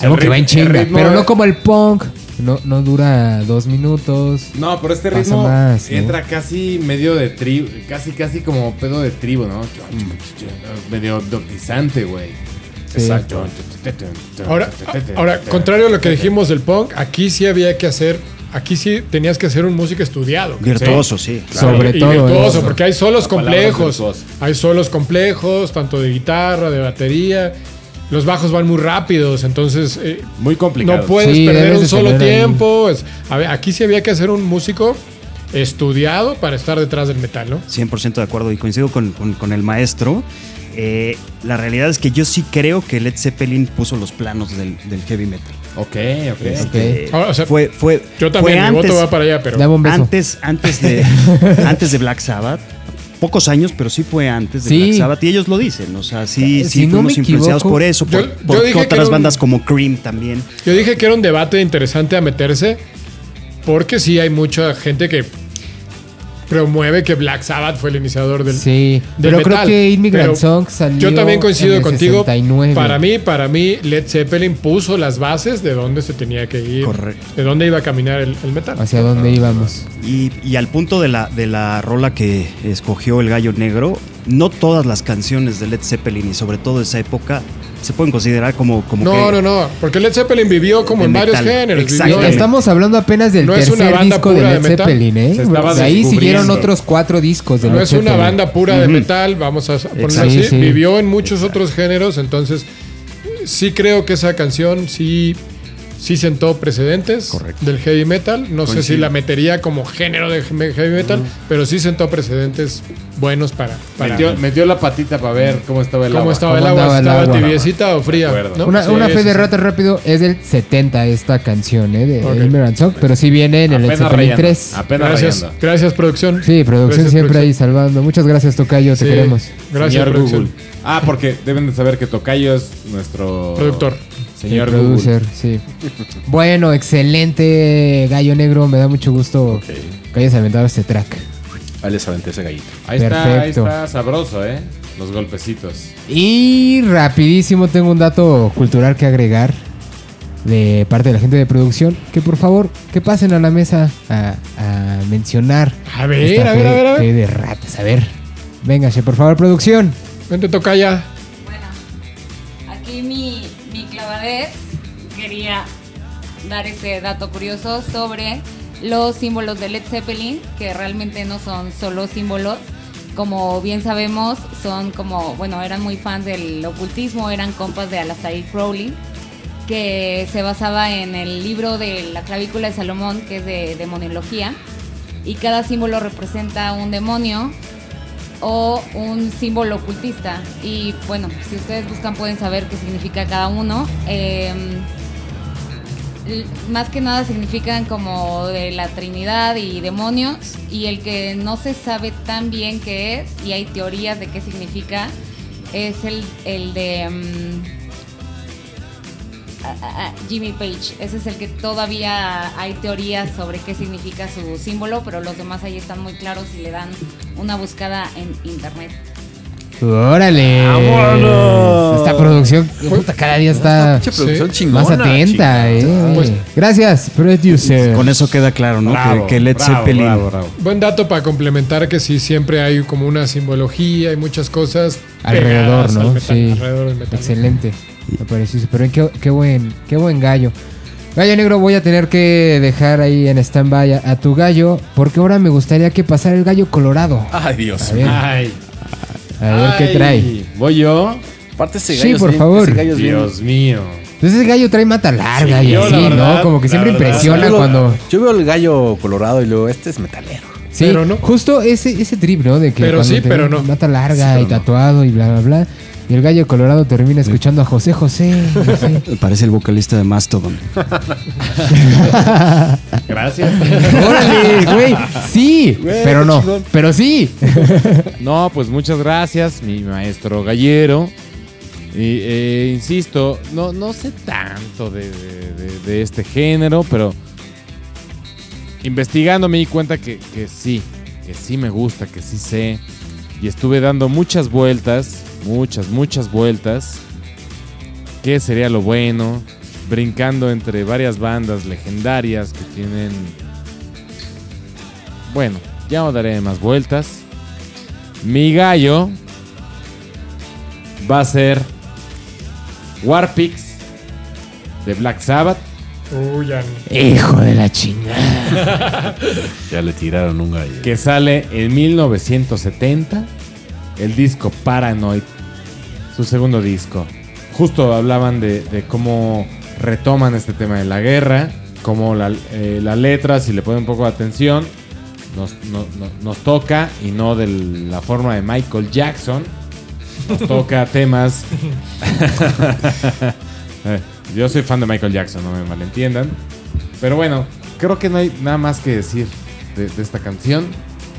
Algo que va en chinga. Pero no como el punk. No, no dura dos minutos. No, pero este ritmo más, ¿no? entra casi medio de tribu, casi casi como pedo de tribu, ¿no? Medio hipnotizante, güey. Sí. Exacto. Ahora, ahora, contrario a lo que dijimos del punk, aquí sí había que hacer, aquí sí tenías que ser un músico estudiado. Virtuoso, sí. Sobre y todo virtuoso, eso. porque hay solos La complejos. Hay solos complejos, tanto de guitarra, de batería. Los bajos van muy rápidos, entonces eh, Muy complicado. no puedes Sí, perder un solo tiempo. Es- a ver, aquí sí había que hacer un músico estudiado para estar detrás del metal, ¿no? 100% de acuerdo y coincido con, con- con el maestro. Eh, la realidad es que yo sí creo que Led Zeppelin puso los planos del, del heavy metal. Ok, ok. Este, Ahora, o sea, fue, fue, Yo también, fue mi antes, voto va para allá, pero Dame un beso. antes, antes, de, antes de Black Sabbath. Pocos años, pero sí fue antes de Sí. Black Sabbath y ellos lo dicen. O sea, sí, Eh, sí no fuimos influenciados por eso, por, Yo- por otras un- bandas como Cream también. yo dije que era un debate interesante a meterse, porque sí hay mucha gente que promueve que Black Sabbath fue el iniciador del, Sí, del pero creo que Immigrant Song salió. Yo también coincido en el contigo. 69. Para mí, para mí, Led Zeppelin puso las bases de dónde se tenía que ir. Correcto. De dónde iba a caminar el, el metal. ¿Hacia dónde íbamos? Y, y al punto de la, de la rola que escogió el gallo negro, no todas las canciones de Led Zeppelin y sobre todo esa época se pueden considerar como, como No, que no, no. Porque Led Zeppelin vivió como en varios géneros. Exacto. Estamos hablando apenas del No es una tercer banda disco de pura de Led metal. Zeppelin, ¿eh? De ahí siguieron otros cuatro discos de no Led es una banda pura de metal, vamos a ponerlo así. Sí, sí. Vivió en muchos otros géneros, entonces sí creo que esa canción sí, sí sentó precedentes del heavy metal. No sé si la metería como género de heavy metal, pero sí sentó precedentes buenos para, para Metió, metió la patita para ver cómo estaba el cómo agua. estaba el ¿Cómo agua, si el estaba agua? tibiecita o fría. Una, Sí, una fe de rato rápido es del 70 esta canción, ¿eh? De Ok. Immigrant Song, pero sí viene en el Led Apenas Zeppelin rayando. 3. Apenas Gracias, rayando. gracias producción. Sí, producción Gracias, siempre ahí salvando. Muchas gracias, Tocayo, te Sí, queremos. Gracias, Señor producción. Google. Ah, porque deben de saber que Tocayo es nuestro... Productor. Señor producer, sí. Bueno, excelente, Gallo Negro. Me da mucho gusto que hayas aventado este track. Ahí les aventé ese gallito. Ahí está, ahí Perfecto. está sabroso, ¿eh? Los golpecitos. Y rapidísimo tengo un dato cultural que agregar de parte de la gente de producción. Que por favor, que pasen a la mesa a, a mencionar. A ver, esta a ver, fe- a ver, a ver. fe de ratas. A ver, véngase, por favor, producción. Vente, toca ya. Este dato curioso sobre los símbolos de Led Zeppelin, que realmente no son solo símbolos. Como bien sabemos, son como, bueno, eran muy fans del ocultismo, eran compas de Aleister Crowley, que se basaba en el libro de la clavícula de Salomón, que es de demoniología, y cada símbolo representa un demonio o un símbolo ocultista. Y bueno, si ustedes buscan pueden saber qué significa cada uno. L- más que nada significan como de la Trinidad y demonios. Y el que no se sabe tan bien qué es, y hay teorías de qué significa, es el, el de... mm, a- a- a Jimmy Page. Ese es el que todavía hay teorías sobre qué significa su símbolo, pero los demás ahí están muy claros y le dan una buscada en internet. Órale. ¡Vámonos! Esta producción, puta, cada día está Pinche producción Sí. chingona. más atenta, chingada. eh. Pues- Gracias, producer. Con eso queda claro, ¿no? Bravo, que, que Led bravo, Zeppelin. bravo, bravo. Buen dato para complementar que sí, siempre hay como una simbología y muchas cosas Alrededor, pegadas ¿no? al metal, Sí. alrededor del metal. Excelente. Me pareció súper bien. Qué, qué buen, qué buen gallo. Gallo negro, voy a tener que dejar ahí en stand-by a, a tu gallo, porque ahora me gustaría que pasara el gallo colorado. Ay, Dios A ver, Ay, a ver qué trae. ¿Voy yo? Aparte ese Sí, gallo es por bien- favor. ese gallo es bien- Dios mío. Pues ese gallo trae mata larga Sí, y yo, así, la verdad, ¿no? Como que la siempre verdad. impresiona Yo lo- cuando... Yo veo el gallo colorado y luego, este es metalero. Sí, Pero no. justo ese, ese trip, ¿no? De que Pero cuando sí, te pero ven no. Mata larga Sí, y tatuado y bla, bla, bla. Y el gallo colorado termina escuchando a José José. no sé. Parece el vocalista de Mastodon. Gracias. Órale, güey. Sí, Güey, pero no. chingón. Pero sí. No, pues muchas gracias, mi maestro gallero. Y eh, insisto, no, no sé tanto de, de- de- de este género, pero investigando me di cuenta que, que sí, que sí me gusta, que sí sé. Y estuve dando muchas vueltas, muchas, muchas vueltas. ¿Qué sería lo bueno? Brincando entre varias bandas legendarias que tienen... Bueno, ya no daré más vueltas. Mi gallo va a ser Warpix de Black Sabbath. Uy, ya no. Hijo de la chingada. Ya le tiraron un gallo. que sale en 1970, el disco Paranoid, su segundo disco. Justo hablaban de, de cómo retoman este tema de la guerra, cómo la, eh, la letra, si le ponen un poco de atención, nos, no- no- nos toca, y no de la forma de Michael Jackson, nos toca temas... Yo soy fan de Michael Jackson, no me malentiendan. Pero bueno, creo que no hay nada más que decir de, de esta canción.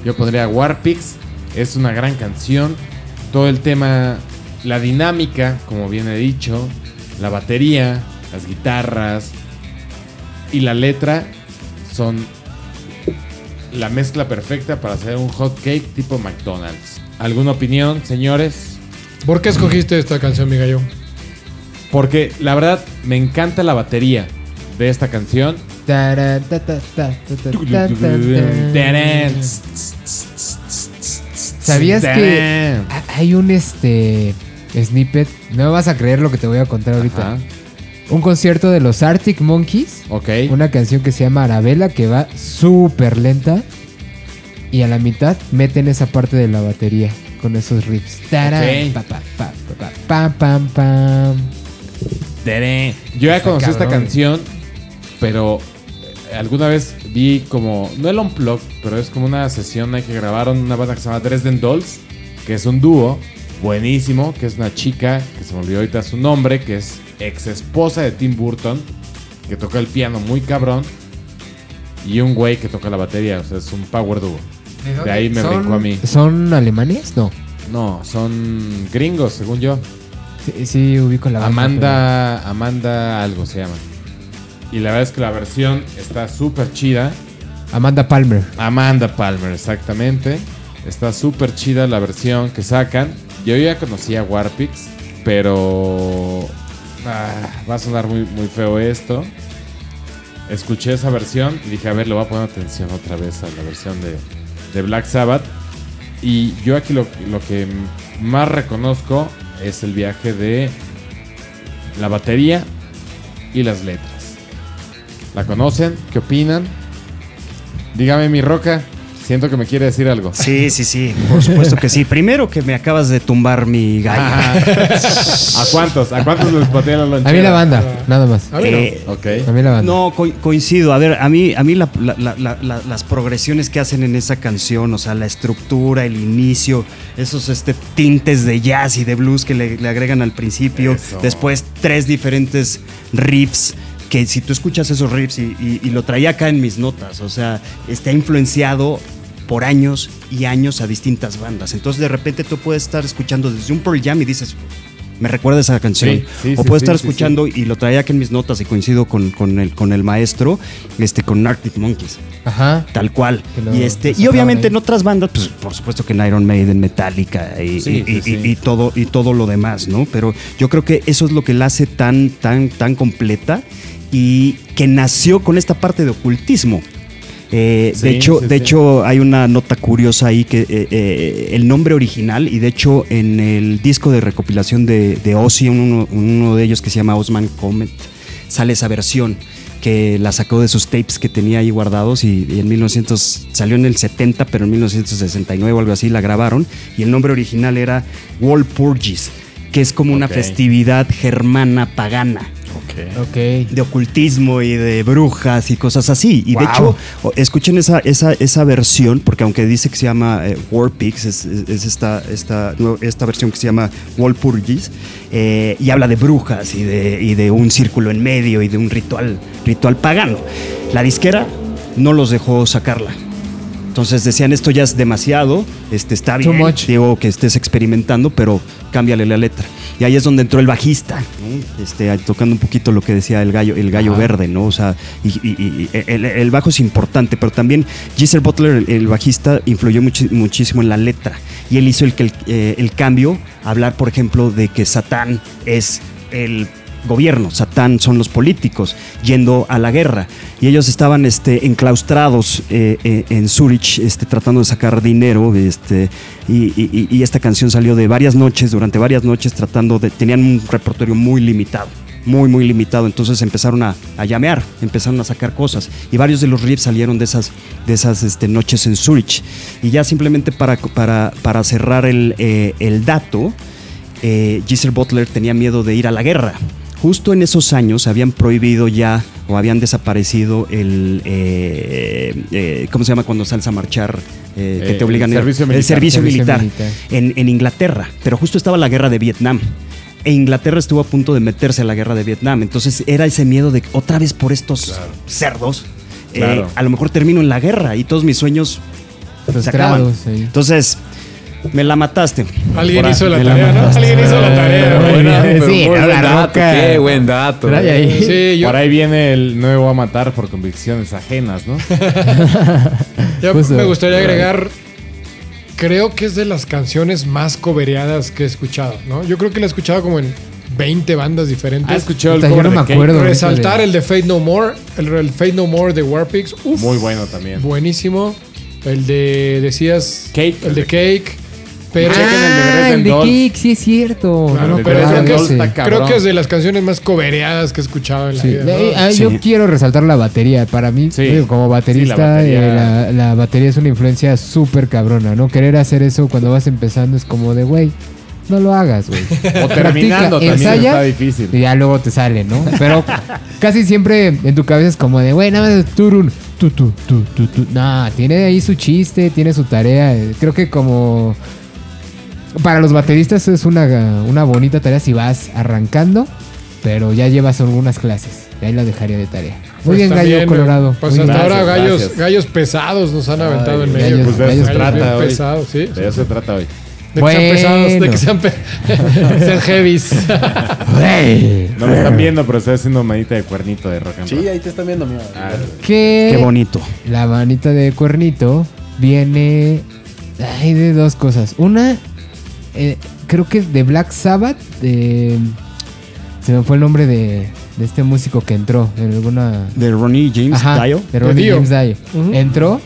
Yo pondría Warpix. Es una gran canción. Todo el tema, la dinámica, como bien he dicho, la batería, las guitarras y la letra son la mezcla perfecta para hacer un hot cake tipo McDonald's. ¿Alguna opinión, señores? ¿Por qué escogiste esta canción, mi gallo? Porque la verdad me encanta la batería de esta canción. ¿Sabías que hay un este snippet? No vas a creer lo que te voy a contar ahorita. Ajá. Un concierto de los Arctic Monkeys. Ok. Una canción que se llama Arabella que va súper lenta. Y a la mitad meten esa parte de la batería con esos riffs. Tarán, okay. pa, pa, pa, pam, pam, pam. Yo ya conocí esta canción, pero alguna vez vi como, no el unplug, pero es como una sesión ahí que grabaron una banda que se llama Dresden Dolls, que es un dúo buenísimo, que es una chica, que se me olvidó ahorita su nombre, que es ex esposa de Tim Burton, que toca el piano muy cabrón, y un güey que toca la batería, o sea, es un power dúo. De ahí me ¿Son- brincó a mí. ¿Son alemanes? No. No, son gringos, según yo. Sí, sí ubico la banda, Amanda, Amanda algo se llama. Y la verdad es que la versión está súper chida. Amanda Palmer. Amanda Palmer, exactamente. Está súper chida la versión que sacan. Yo ya conocía Warpix, pero ah, va a sonar muy, muy feo esto. Escuché esa versión y dije, a ver, le voy a poner atención otra vez a la versión de, de Black Sabbath. Y yo aquí lo, lo que más reconozco es el viaje de la batería y las letras. ¿La conocen? ¿Qué opinan? Dígame, mi roca. Siento que me quiere decir algo. Sí, sí, sí, por supuesto que sí. Primero que me acabas de tumbar mi gallo. ¿A cuántos? ¿A cuántos les pateé la lonchera? A mí la banda, nada más. A ver, Eh, Ok. A mí la banda. No, co- coincido. A ver, a mí, a mí la- la- la- la- la- las progresiones que hacen en esa canción, o sea, la estructura, el inicio, esos este, tintes de jazz y de blues que le, le agregan al principio, Eso. después tres diferentes riffs. Que si tú escuchas esos riffs y, y- y lo traía acá en mis notas, o sea, está influenciado por años y años a distintas bandas. Entonces de repente tú puedes estar escuchando desde un Pearl Jam y dices, Me recuerda esa canción. Sí, sí, o puedo sí, estar escuchando y lo traía aquí en mis notas y coincido con, con el, con el maestro, este, con Arctic Monkeys. Ajá. Tal cual. Y este y obviamente en otras bandas, pues por supuesto que en Iron Maiden, Metallica y, y todo y todo lo demás, ¿no? Pero yo creo que eso es lo que la hace tan tan tan completa y que nació con esta parte de ocultismo. Eh, Sí, de hecho, sí, de sí. hecho hay una nota curiosa ahí que eh, eh, el nombre original y de hecho en el disco de recopilación de, de Ozzy, uno, uno de ellos que se llama Osman Comet, sale esa versión que la sacó de sus tapes que tenía ahí guardados y, y en 1900 salió en el 70 pero en 1969 o algo así la grabaron y el nombre original era Walpurgis que es como una festividad germana pagana Ok. Ok. de ocultismo y de brujas y cosas así. Y de hecho, escuchen esa, esa, esa versión, porque aunque dice que se llama eh, War Pigs, es, es- es esta, esta, esta versión que se llama Walpurgis, eh, y habla de brujas y de, y de un círculo en medio y de un ritual, ritual pagano. La disquera no los dejó sacarla. Entonces decían, esto ya es demasiado, este, está bien, digo que estés experimentando, pero cámbiale la letra. Y ahí es donde entró el bajista, ¿no? este, tocando un poquito lo que decía el gallo, el gallo Ajá. verde, ¿no? O sea, y, y- y- el, el bajo es importante, pero también Giselle Butler, el, el bajista, influyó muchísimo en la letra. Y él hizo el, eh, el cambio, hablar, por ejemplo, de que Satán es el gobierno, Satán son los políticos yendo a la guerra. Y ellos estaban este, enclaustrados eh, eh, en Zurich este, tratando de sacar dinero este, y, esta canción salió de varias noches, durante varias noches tratando de, tenían un repertorio muy limitado muy muy limitado. Entonces empezaron a, a llamear empezaron a sacar cosas. Y varios de los riffs salieron de esas de esas este, noches en Zurich y ya simplemente para, para, para cerrar el, eh, el dato eh, Giselle Butler tenía miedo de ir a la guerra. Justo en esos años habían prohibido ya o habían desaparecido el, eh, eh, ¿cómo se llama cuando sales a marchar? Eh, que Eh, te obligan el a- servicio el militar. servicio Servicio militar, militar. En, en Inglaterra, pero justo estaba la guerra de Vietnam. E Inglaterra estuvo a punto de meterse a la guerra de Vietnam. Entonces era ese miedo de que otra vez por estos cerdos. eh, Claro. a lo mejor termino en la guerra y todos mis sueños se acaban. Sí. Entonces, me la mataste. Alguien Por hizo la ahí. tarea, ¿no? Alguien hizo la tarea. Pero Sí, buen la dato, roca. qué buen dato. Trae ahí. Sí, yo, Por ahí viene el no me voy a matar por convicciones ajenas, ¿no? yo Justo. me gustaría agregar. Creo que es de las canciones más cobereadas que he escuchado, ¿no? Yo creo que la he escuchado como en 20 bandas ¿Has diferentes. escuchado el cover no me Cake? acuerdo. Resaltar el de Fate No More, el, el Fate No More de Warpix. Uf, Muy bueno también. buenísimo. El de, decías, Cake. el de Cake. Pero Chequen el de Ah, el de Dolls. Kick, sí es cierto. Claro, no me pero acordaba creo que está creo que es de las canciones más cobereadas que he escuchado en la Sí. vida. ¿no? Eh, ah, Yo Sí. quiero resaltar la batería. Para mí, Sí. digo, como baterista, Sí, la batería- eh, la, la batería es una influencia súper cabrona, ¿no? Querer hacer eso cuando vas empezando es como de, güey, no lo hagas, güey. O terminando Practica, también ensaya, está difícil. Y ya luego te sale, ¿no? Pero casi siempre en tu cabeza es como de, güey, nada más es turun, tu, tu, tu, tu, tu. Nah, tiene ahí su chiste, tiene su tarea. Eh, Creo que como para los bateristas es una, una bonita tarea si vas arrancando, pero ya llevas algunas clases. Y ahí la dejaría de tarea. Muy Pues bien, también, Gallo Colorado. Pues hasta ahora gallos, gracias. gallos pesados nos han aventado en medio. gallos- Pues de eso se trata hoy. pesados, sí. De eso se trata hoy. De que sean pesados, de Bueno. que sean, pe- sean heavies. No me están viendo, pero estoy haciendo manita de cuernito de rock and roll. Sí, ahí te están viendo, mira. Ah, Qué bonito. la manita de cuernito viene ay, de dos cosas. Una, eh, creo que de Black Sabbath. de- se me fue el nombre de, de este músico que entró en alguna. De Ronnie James Ajá, Dio. de Ronnie. James Dio. Entró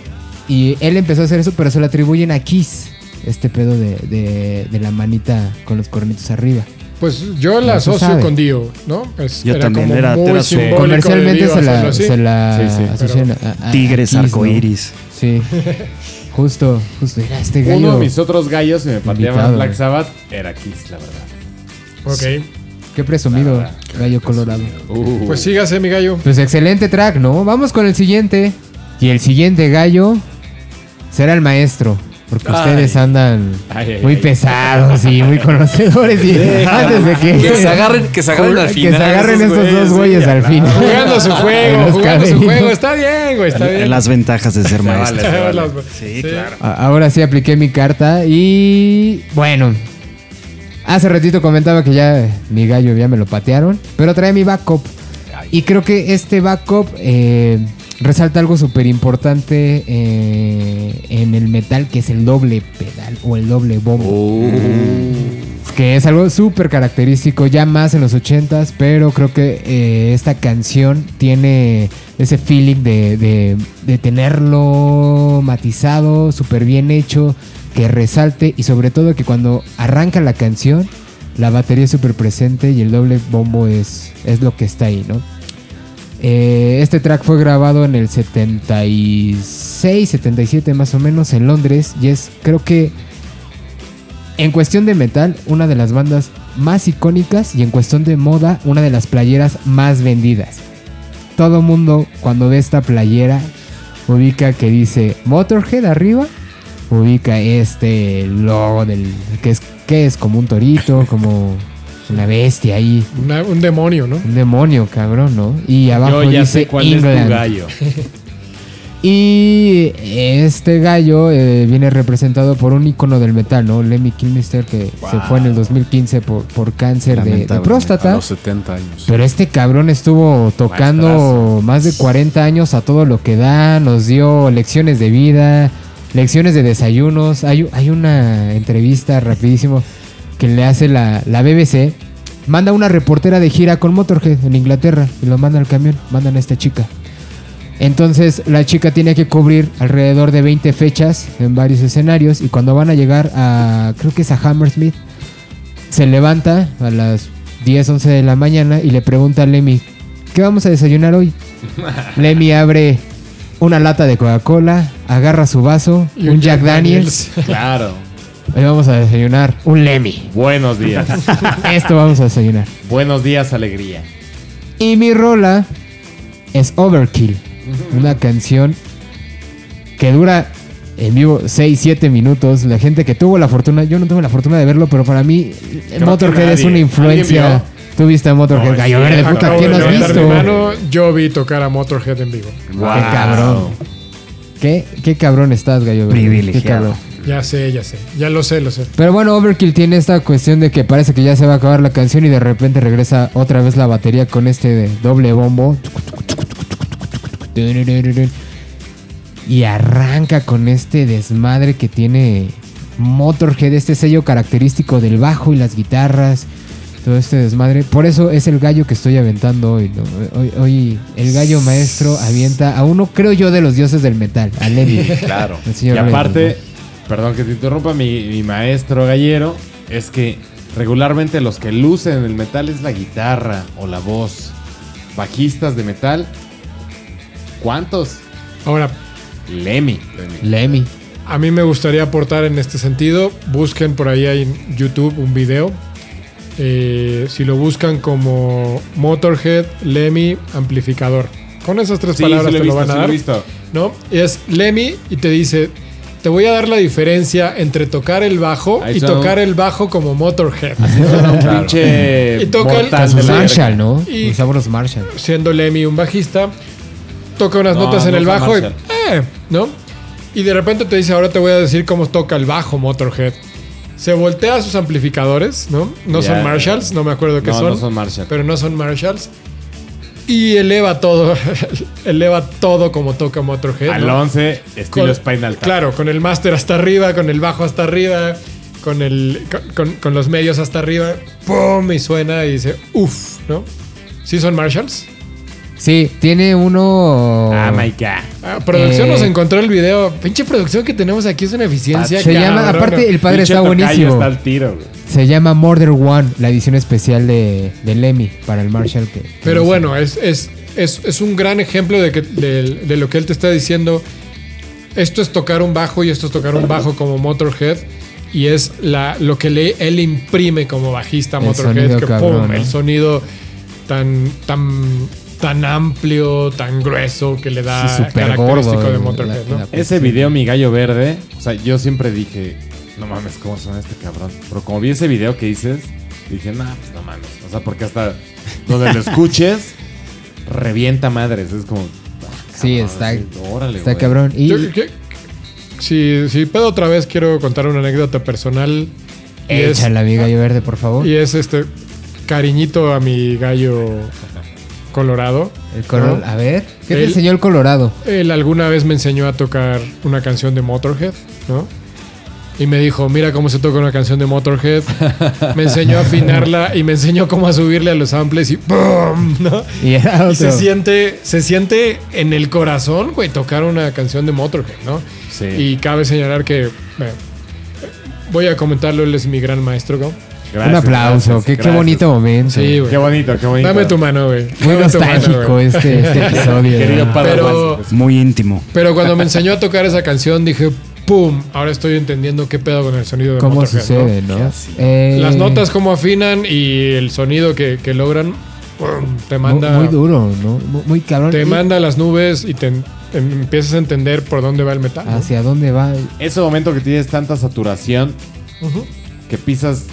y él empezó a hacer eso, pero se lo atribuyen a Kiss. Este pedo de, de- de la manita con los cuernitos arriba. Pues yo la No asocio sabe. con Dio, ¿no? Es- Yo también, como era- muy era Comercialmente de Dio se la, se la Sí, sí, asocian a- a- a Tigres Kiss, ¿no? arcoíris. Sí. Justo, justo. Era este gallo. Uno de mis otros gallos que me pateaban Invitado, Black. Sabbath era Kiss, la verdad. Ok. Qué presumido, gallo colorado. Uh, Pues sígase, mi gallo. Pues excelente track, ¿no? Vamos con el siguiente. Y el siguiente gallo será el maestro. Porque Ay. ustedes andan Ay, ay, muy ay. pesados y muy conocedores. Y antes de que. Que se agarren, que se agarren al Que final. se agarren esos estos dos güeyes al claro. final. Jugando su juego, jugando su juego. Está bien, güey, está bien. Las ventajas de ser vale, maestro. vale. Sí, claro. Ahora sí apliqué mi carta y bueno. Hace ratito comentaba que ya mi gallo ya me lo patearon, pero trae mi backup. Y creo que este backup eh, resalta algo súper importante eh, en el metal, que es el doble pedal o el doble bombo. Que es algo súper característico, ya más en los 80s, pero creo que eh, esta canción tiene ese feeling de, de- de tenerlo matizado, súper bien hecho, que resalte y sobre todo que cuando arranca la canción, la batería es súper presente y el doble bombo es, es lo que está ahí, ¿no? Eh, este track fue grabado en el 76, 77 más o menos en Londres y es creo que en cuestión de metal una de las bandas más icónicas y en cuestión de moda una de las playeras más vendidas. Todo mundo cuando ve esta playera ubica que dice Motorhead arriba, ubica este logo del que es que es como un torito, como una bestia ahí. Una- un demonio, ¿no? Un demonio, cabrón, ¿no? Y abajo Yo ya dice sé cuál England. es tu gallo. Y este gallo eh, viene representado por un icono del metal, ¿no? Lemmy Kilmister, que se fue en el 2015 por, por cáncer de- de, Lamentablemente. A próstata. los 70 años. Pero este cabrón estuvo tocando Maestrazo. más de 40 años a todo lo que da, nos dio lecciones de vida, lecciones de desayunos. Hay, hay una entrevista rapidísimo que le hace la, la BBC. Manda una reportera de gira con Motorhead en Inglaterra y lo manda al camión, mandan a esta chica. Entonces la chica tiene que cubrir alrededor de 20 fechas en varios escenarios y cuando van a llegar a, creo que es a Hammersmith, se levanta a las 10, 11 de la mañana y le pregunta a Lemmy, ¿qué vamos a desayunar hoy? Lemmy abre una lata de Coca-Cola, agarra su vaso, Y un, Jack, Daniels. Claro. Hoy vamos a desayunar un Lemmy. Buenos días. Esto vamos a desayunar. Buenos días, alegría. Y mi rola es Overkill. Una canción que dura en vivo 6, 7 minutos. La gente que tuvo la fortuna, yo no tuve la fortuna de verlo, pero para mí Motorhead es una influencia. ¿Alguien ¿Tú viste a Motorhead? No, Gallo verde, puta, ¿quién has visto? mano, yo vi tocar a Motorhead en vivo. Qué cabrón. ¿Qué, qué cabrón estás, Gallo verde. Qué Privilegiado. cabrón. Ya sé, ya sé. Ya lo sé, lo sé. Pero bueno, Overkill tiene esta cuestión de que parece que ya se va a acabar la canción y de repente regresa otra vez la batería con este de doble bombo. Y arranca con este desmadre que tiene Motorhead, este sello característico del bajo y las guitarras. Todo este desmadre. Por eso es el gallo que estoy aventando hoy. ¿no? Hoy, hoy el gallo maestro avienta a uno, creo yo, de los dioses del metal, a Levi. Claro. el Y señor Levi, aparte, perdón que te interrumpa, mi, mi maestro gallero, es que regularmente los que lucen el metal es la guitarra o la voz. Bajistas de metal, ¿cuántos? Ahora, Lemmy. Lemmy. a mí me gustaría aportar en este sentido. Busquen por ahí en YouTube un video. Eh, si lo buscan como Motorhead, Lemmy, amplificador. Con esas tres Sí, palabras sí lo he te lo van a sí lo he dar. visto. ¿no? Es Lemmy y te dice, te voy a dar la diferencia entre tocar el bajo Ahí y tocar el bajo como Motorhead. Suena un pinche Y toca el- mortal de sus la verga. Marshall, ¿no? Y- unos Marshall. Siendo Lemmy un bajista, toca unas No, notas en no el bajo y, Marshall. eh, ¿no? Y de repente te dice, ahora te voy a decir cómo toca el bajo Motorhead. Se voltea a sus amplificadores, ¿no? No Ya, son Marshalls, no me acuerdo qué No, son. no son Marshall. Pero no son Marshalls. Y eleva todo, eleva todo como toca Motorhead. Al ¿no? 11, estilo Con- Spinal Tap. Claro, con el máster hasta arriba, con el bajo hasta arriba, con, el, con, con- los medios hasta arriba. ¡Pum! Y suena y dice, uff, ¿no? ¿Sí son Marshalls? Sí, tiene uno. Ah, my God. Ah, producción Eh, nos encontró el video. Pinche producción que tenemos aquí es una eficiencia. Se llama, cabrona. aparte, el padre Pinche está buenísimo. Está al tiro, güey. Se llama Murder One, la edición especial de, de Lemmy para el Marshall. Que, que Pero no bueno, es, es, es, es un gran ejemplo de, que, de, de lo que él te está diciendo. Esto es tocar un bajo y esto es tocar un bajo como Motorhead. Y es la, lo que le, él imprime como bajista a El Motorhead. sonido Que cabrón, pum, ¿no? el sonido tan, tan, tan amplio, tan grueso que le da Sí, característico gordo, de el- Motorhead. la- ¿no? la- Ese video, mi gallo verde, o sea, yo siempre dije, no mames, ¿cómo suena este cabrón? Pero como vi ese video que dices, dije, nah, pues no mames. O sea, porque hasta donde lo escuches, revienta madres. Es como. ah, Sí, cabrón, está, sí, órale, está güey. cabrón. Y Yo- yo- si, si puedo otra vez, quiero contar una anécdota personal. Y es, Échala, mi gallo verde, por favor. y es este cariñito a mi gallo colorado. El color, ¿no? A ver, ¿qué te El- enseñó el colorado? Él alguna vez me enseñó a tocar una canción de Motorhead, ¿no? Y me dijo, mira cómo se toca una canción de Motorhead. Me enseñó a afinarla y me enseñó cómo a subirle a los samples y ¡pum! ¿no? Y era Y se siente, se siente en el corazón, güey, tocar una canción de Motorhead, ¿no? Sí. Y cabe señalar que, bueno, voy a comentarlo, él es mi gran maestro, ¿no? Gracias, Un aplauso, gracias, qué, qué bonito momento. Sí, güey. Qué bonito, qué bonito. Dame tu mano, güey. Muy Dame tu mano, nostálgico este, este episodio. Querido. Pero, Muy íntimo. pero cuando me enseñó a tocar esa canción, dije, ¡pum! Ahora estoy entendiendo qué pedo con el sonido de ¿Cómo Motorhead, sucede, ¿no? no? Eh, Las notas cómo afinan y el sonido que, que logran te manda, Muy, duro, ¿no? Muy, muy cabrón. te Y- manda a las nubes y te em- empiezas a entender por dónde va el metal. ¿no? ¿Hacia dónde va? Ese momento que tienes tanta saturación que pisas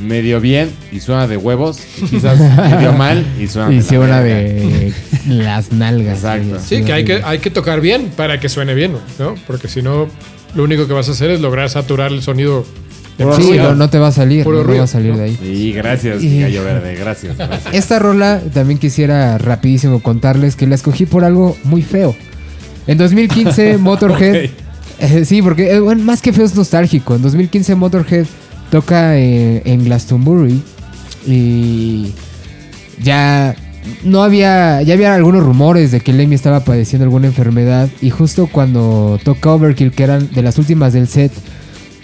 medio bien y suena de huevos, y pisas medio mal y suena Y de la verga. de las nalgas. Exacto. Sí, que hay, que hay que tocar bien para que suene bien, ¿no? Porque si no, lo único que vas a hacer es lograr saturar el sonido. Sí, no, no te va a salir, Puro no, va a salir de ahí. Sí, gracias, Y- Gallo Verde, gracias. gracias. Esta rola también quisiera rapidísimo contarles que la escogí por algo muy feo. En 2015 Motorhead... Eh, sí, porque eh, bueno, más que feo es nostálgico. En 2015 Motorhead toca eh, en Glastonbury y ya no había, ya había algunos rumores de que Lemmy estaba padeciendo alguna enfermedad y justo cuando toca Overkill, que eran de las últimas del set,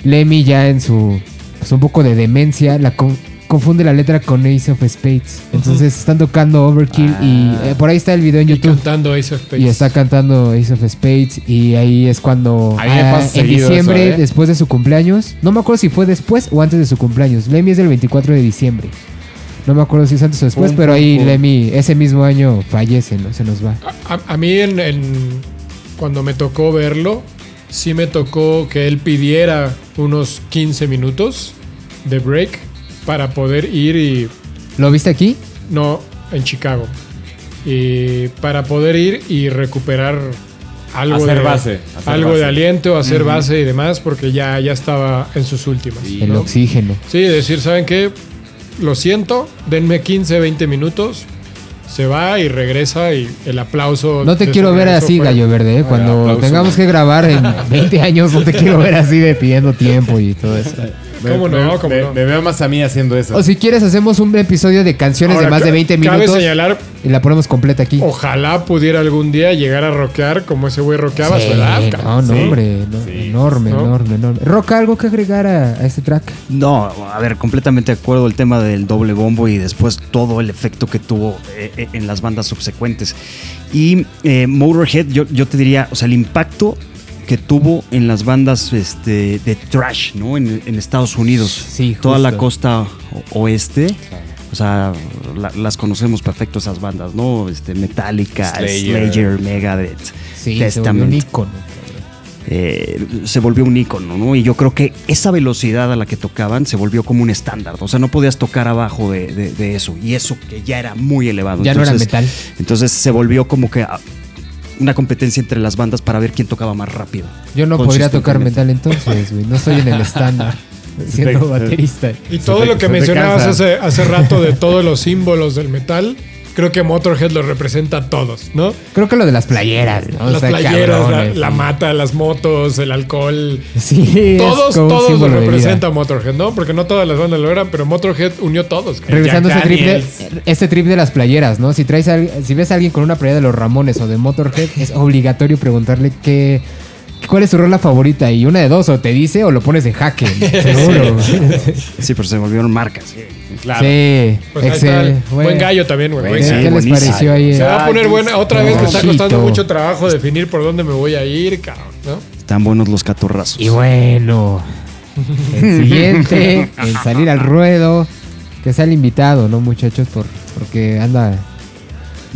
Lemmy ya en su pues, un poco de demencia la con- confunde la letra con Ace of Spades. Entonces están tocando Overkill y eh, por ahí está el video en Y YouTube. cantando Ace of Spades. Y está cantando Ace of Spades y ahí es cuando ah, en diciembre eso, ¿eh? después de su cumpleaños, no me acuerdo si fue después o antes de su cumpleaños. Lemmy es del 24 de diciembre. No me acuerdo si es antes o después, Pum, pero pum, ahí pum. Lemmy ese mismo año fallece, ¿no? Se nos va. A, a mí en, en- cuando me tocó verlo, sí me tocó que él pidiera unos 15 minutos de break para poder ir y ¿Lo viste aquí? no en Chicago y para poder ir y recuperar algo Hacer de base, hacer algo base. de aliento, hacer base y demás porque ya ya estaba en sus últimas. Sí. El ¿no? oxígeno. Sí, decir, ¿saben qué? Lo siento, denme 15, 20 minutos. Se va y regresa y el aplauso. No te quiero ver así, fue- Gallo Verde. ¿eh? Cuando aplauso, tengamos man. que grabar en 20 años, no te quiero ver así de pidiendo tiempo y todo eso. ¿Cómo Me- no? me- ¿Cómo me, no? me veo más a mí haciendo eso. O si quieres, hacemos un episodio de canciones Ahora, de más de ca- 20 Cabe minutos señalar, y la ponemos completa aquí. ojalá pudiera algún día llegar a rockear como ese güey rockeaba a su Sí, edad. no, cabrón. no, Sí. hombre, no, Sí. enorme, ¿No? enorme, enorme. Roca, ¿algo que agregar a, a este track? No, a ver, completamente de acuerdo el tema del doble bombo y después todo el efecto que tuvo eh, eh, en las bandas subsecuentes. Y eh, Motorhead, yo, yo te diría, o sea, el impacto que tuvo en las bandas este, de trash, ¿no? En, en Estados Unidos. Sí, Toda la costa oeste. O sea, la- las conocemos perfecto esas bandas, ¿no? Este, Metallica, Slayer. Slayer, Megadeth, Sí, se volvió un Testament ícono. eh, se volvió un icono, ¿no? Y yo creo que esa velocidad a la que tocaban se volvió como un estándar. O sea, no podías tocar abajo de, de- de eso. Y eso que ya era muy elevado. Ya no era metal. Entonces se volvió como que ah, una competencia entre las bandas para ver quién tocaba más rápido. Yo no podría tocar metal entonces, güey. No estoy en el estándar siendo te- baterista. Y todo lo que mencionabas hace, hace rato de todos los símbolos del metal, creo que Motorhead los representa a todos, ¿no? Creo que lo de las playeras, ¿no? las Está playeras, la, cabrones, la sí. mata, las motos, el alcohol. Sí, Todos, todos lo representa Motorhead, ¿no? Porque no todas las bandas lo eran, pero Motorhead unió todos. cabrón. Regresando a ese trip, de, este trip de las playeras, ¿no? Si traes a si ves a alguien con una playera de los Ramones o de Motorhead, es obligatorio preguntarle qué, cuál es su rola favorita y una de dos, o te dice o lo pones en jaque. Seguro. Sí, pero se volvieron marcas. Claro. Sí, Pues ahí está excelente. el buen gallo también, güey. Buen ¿Qué gallo. Les buenísimo. pareció ahí? Se va a poner buena. Otra vez me está costando mucho trabajo definir por dónde me voy a ir, cabrón, ¿no? Están buenos los catorrazos. Y bueno, el siguiente, en salir al ruedo, que sea el invitado, ¿no, muchachos? Por, porque anda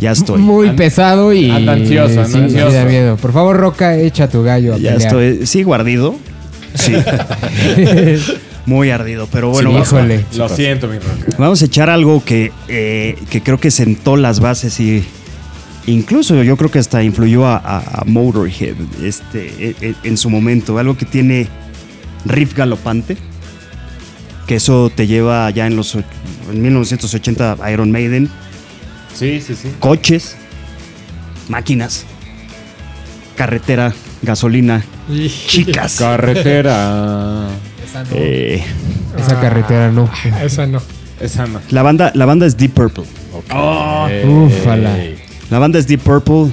Ya estoy. muy pesado y ansioso, sí ansioso. da miedo. Por favor, Roca, echa tu gallo a Ya pelear. estoy. Sí, guardido. Sí. muy ardido. Pero bueno, Sí, híjole. Lo siento, mi roca. vamos a echar algo que, eh, que creo que sentó las bases y incluso yo creo que hasta influyó a, a- a Motorhead este, e- e- en su momento. Algo que tiene riff galopante. que eso te lleva ya en los en 1980 a Iron Maiden, Sí, sí, sí. coches, máquinas, carretera, gasolina, chicas. Carretera. Eh, Esa carretera no. Esa no. Esa no. la banda la banda es Deep Purple. Ufala. La banda es Deep Purple.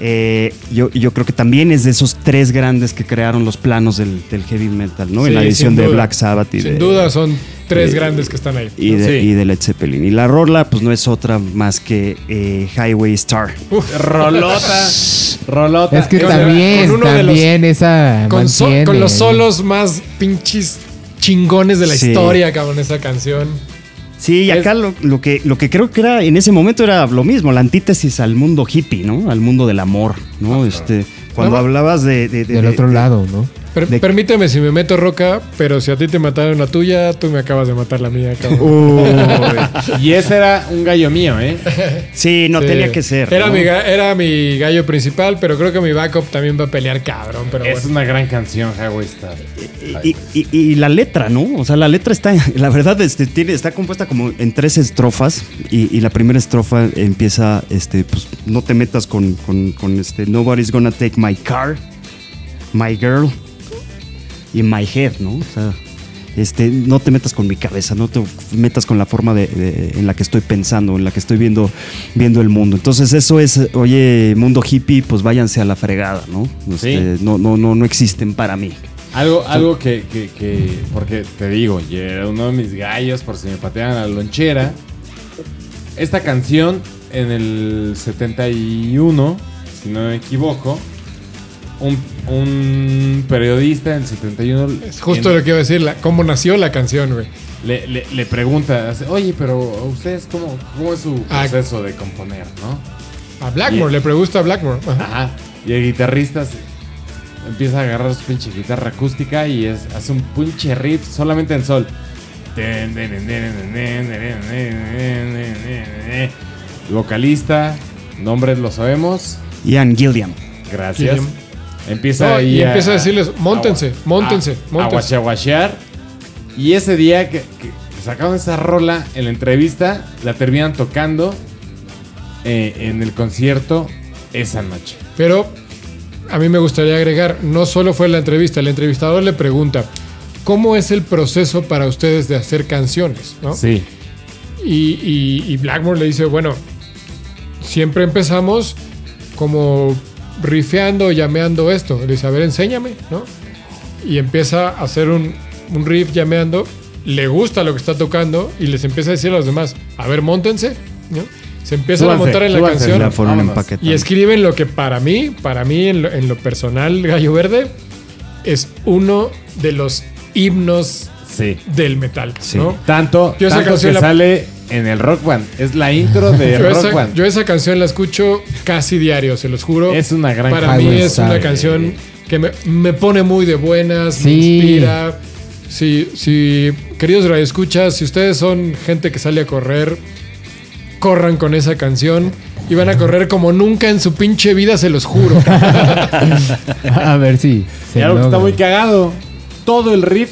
Eh, yo, yo creo que también es de esos tres grandes que crearon los planos del, del heavy metal, ¿no? Sí, en la edición de. Black Sabbath y Sin de, duda son tres grandes que están ahí. y de, Sí. y de Led Zeppelin. Y la rola, pues no es otra más que eh, Highway Star. Rolota. Rolota. Es que también, con uno de los- también esa Con, so- mantiene, con los solos más pinches chingones de la Sí. historia, cabrón, esa canción. Sí, y acá lo, lo que, lo que creo que era en ese momento era lo mismo, la antítesis al mundo hippie, ¿no? Al mundo del amor, ¿no? Este, cuando No, hablabas de... de- de- Del de- otro lado, ¿no? Per- De- Permíteme si me meto roca, pero si a ti te mataron la tuya, tú me acabas de matar la mía, y ese era un gallo mío, ¿eh? Sí, no Sí. tenía que ser. Era, ¿no? mi, ga- era mi gallo principal, pero creo que mi backup también va a pelear cabrón. Pero Es bueno. una gran canción, Highway Star. Y, y- y la letra, ¿no? O sea, la letra está, la verdad, este, tiene, está compuesta como en tres estrofas y, y la primera estrofa empieza, este, pues, no te metas con, con, con, este, nobody's gonna take my car, my girl y my head, ¿no? O sea, este, no te metas con mi cabeza, no te metas con la forma de, de- en la que estoy pensando, en la que estoy viendo, viendo el mundo. Entonces eso es, oye, mundo hippie, pues váyanse a la fregada, ¿no? Este, no, no, no, no existen para mí. Algo, algo que, que- que- porque te digo, era uno de mis gallos por si me patean a la lonchera. Esta canción en el 71, si no me equivoco, un, un periodista en el 71 Es justo en- lo que iba a decir, la- cómo nació la canción, güey. le, le- le pregunta, oye, pero ¿a ustedes cómo, cómo es su Ah. proceso de componer, no? A Blackmore, Y- le pregunta a Blackmore. Ajá. Ajá. Y el guitarrista se- empieza a agarrar su pinche guitarra acústica y es, hace un pinche riff solamente en sol. Vocalista, nombres lo sabemos. Ian Gilliam. Gracias. Gilliam. Empieza No, ahí y empieza a decirles, "Móntense, a- móntense, a- móntense". A guachaguachear. Y ese día que, que sacaron esa rola en la entrevista, la terminan tocando eh, en el concierto esa noche. Pero a mí me gustaría agregar, no solo fue la entrevista, el entrevistador le pregunta, ¿cómo es el proceso para ustedes de hacer canciones? ¿no? Sí. Y, y- y Blackmore le dice, bueno, siempre empezamos como riffeando, llameando esto. Le dice, a ver, enséñame, ¿no? Y empieza a hacer un, un riff llameando, le gusta lo que está tocando y les empieza a decir a los demás, a ver, montense, ¿no? Se empiezan Súbanse, a montar en la canción La y escriben lo que para mí, para mí en lo, en lo personal, Gallo Verde, es uno de los himnos Sí. del metal, Sí. ¿no? Tanto, Yo tanto que la- sale en el Rock Band. Es la intro de Yo Rock esa, Band. yo esa canción la escucho casi diario, se los juro. Es una gran Para mí es una canción que me, me pone muy de buenas, me Sí. inspira. Si, si, queridos radioescuchas, si ustedes son gente que sale a correr, corran con esa canción y van a correr como nunca en su pinche vida, se los juro. A ver si. algo que está muy cagado. Todo el riff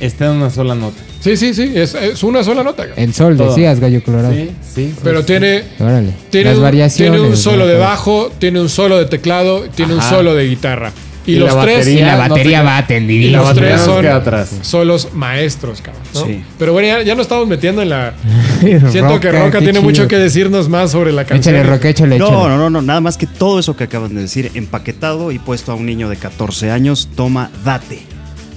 está en una sola nota. Sí, sí, sí, es, es una sola nota. En sol, Todo. decías, Gallo Colorado. Sí, sí. Pero tiene, Órale. tiene, Las un, variaciones. tiene un solo ¿no? de bajo, tiene un solo de teclado, tiene un solo de guitarra. Y, Y los la tres Y batería. la no batería te- va y los tres son, atrás. son los maestros, cabrón. ¿no? Sí. Pero bueno, ya, ya nos estamos metiendo en la. Siento que Roca tiene chido. mucho que decirnos más sobre la canción. Échale, Roca, échale, No, échale. no, no, no, nada más que todo eso que acaban de decir, empaquetado y puesto a un niño de 14 años, toma, date.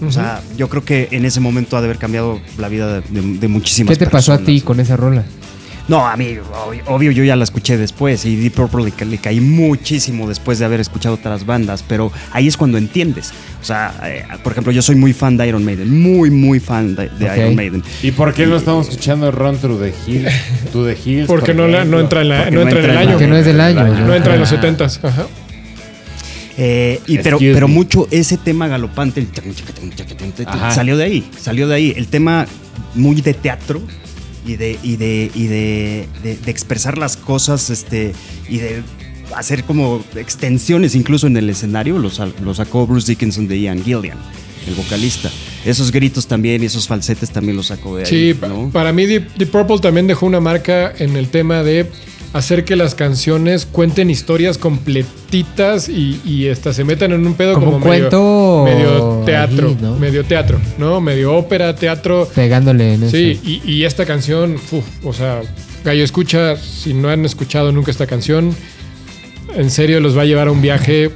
O sea, yo creo que en ese momento ha de haber cambiado la vida de, de muchísimas ¿Qué te pasó a ti personas. con esa rola? No, a mí, obvio, obvio, yo ya la escuché después y Deep Purple le, ca- le caí muchísimo después de haber escuchado otras bandas, pero ahí es cuando entiendes. O sea, eh, por ejemplo, yo soy muy fan de Iron Maiden, muy, muy fan de. Iron Maiden. ¿Y por qué no estamos escuchando Run Through the Hills? To the Hills. Porque por no, la- no ejemplo? entra en, la- Porque no no entra en entra el en la- año. Porque no es del año. No entra en los Ajá. 70s. Ajá. Eh, y pero, Excuse pero me. mucho ese tema galopante el salió de ahí, salió de ahí. El tema muy de teatro y de, y de, y de, de- de expresar las cosas este, y de hacer como extensiones incluso en el escenario, lo, lo sacó Bruce Dickinson de Ian Gillian. el vocalista. Esos gritos también y esos falsetes también los sacó de ahí. Sí, pa- ¿no? para mí Deep, Deep Purple también dejó una marca en el tema de hacer que las canciones cuenten historias completitas y, y hasta se metan en un pedo Como como, un medio- cuento medio, teatro, ahí, ¿no? medio teatro, ¿no? Medio ópera, teatro. Pegándole en eso. Sí, y, y esta canción, uf, o sea, Gallo escucha, si no han escuchado nunca esta canción, en serio los va a llevar a un viaje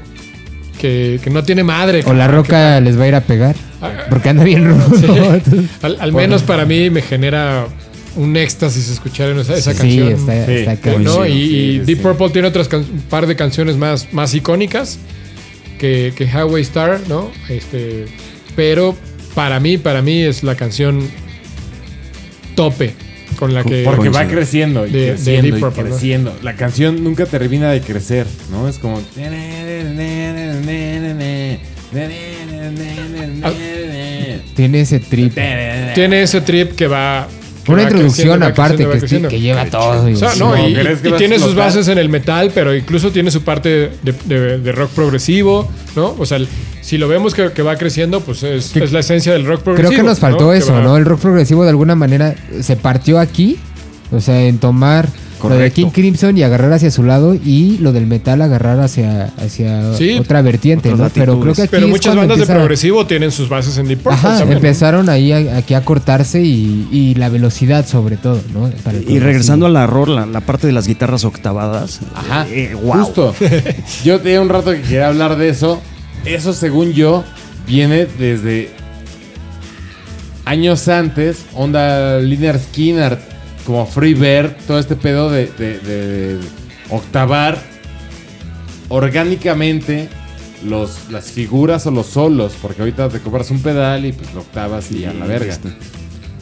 que, que no tiene madre. O la roca les va a ir a pegar. Ah, Porque anda bien. Sí. Al, al menos para mí me genera un éxtasis escuchar en esa, esa sí, canción. está, Sí. está cabrón. ¿no? Y, Sí, y sí, Deep sí. Purple tiene otras un par de canciones más, más icónicas que, que Highway Star, ¿no? Este, pero para mí, para mí es la canción tope con la que Porque va creciendo y De- de creciendo Deep y Purple, ¿no? creciendo. La canción nunca termina de crecer, ¿no? Es como... Tiene ese trip. tiene ese trip que va Una introducción creciendo, aparte creciendo, que, lleva todo. y O sea, así. no, No, y, ¿crees que y va a tiene sus bases en el metal, pero incluso tiene su parte de, de- de rock progresivo, ¿no? O sea, el- si lo vemos que, que va creciendo, pues es, Que- es la esencia del rock Creo progresivo. que nos faltó eso, ¿no? El rock progresivo de alguna manera se partió aquí. O sea, en tomar lo de. King Crimson y agarrar hacia su lado y lo del metal agarrar hacia, hacia Sí. otra vertiente, ¿no? Pero creo que aquí Pero muchas bandas de progresivo tienen sus bases en Deep Purple Ajá, también, ¿no? empezaron ahí a- aquí a cortarse y, y la velocidad sobre todo, ¿no? Y regresando error, la, la parte de las guitarras octavadas. Ajá, eh, wow. justo. Yo tenía un rato que quería hablar de eso. Eso, según yo, viene desde años antes. Onda Linear Skinner, como Freebird, todo este pedo de, de- de octavar orgánicamente los, las figuras o los solos. Porque ahorita te compras un pedal y pues lo octavas y a la verga.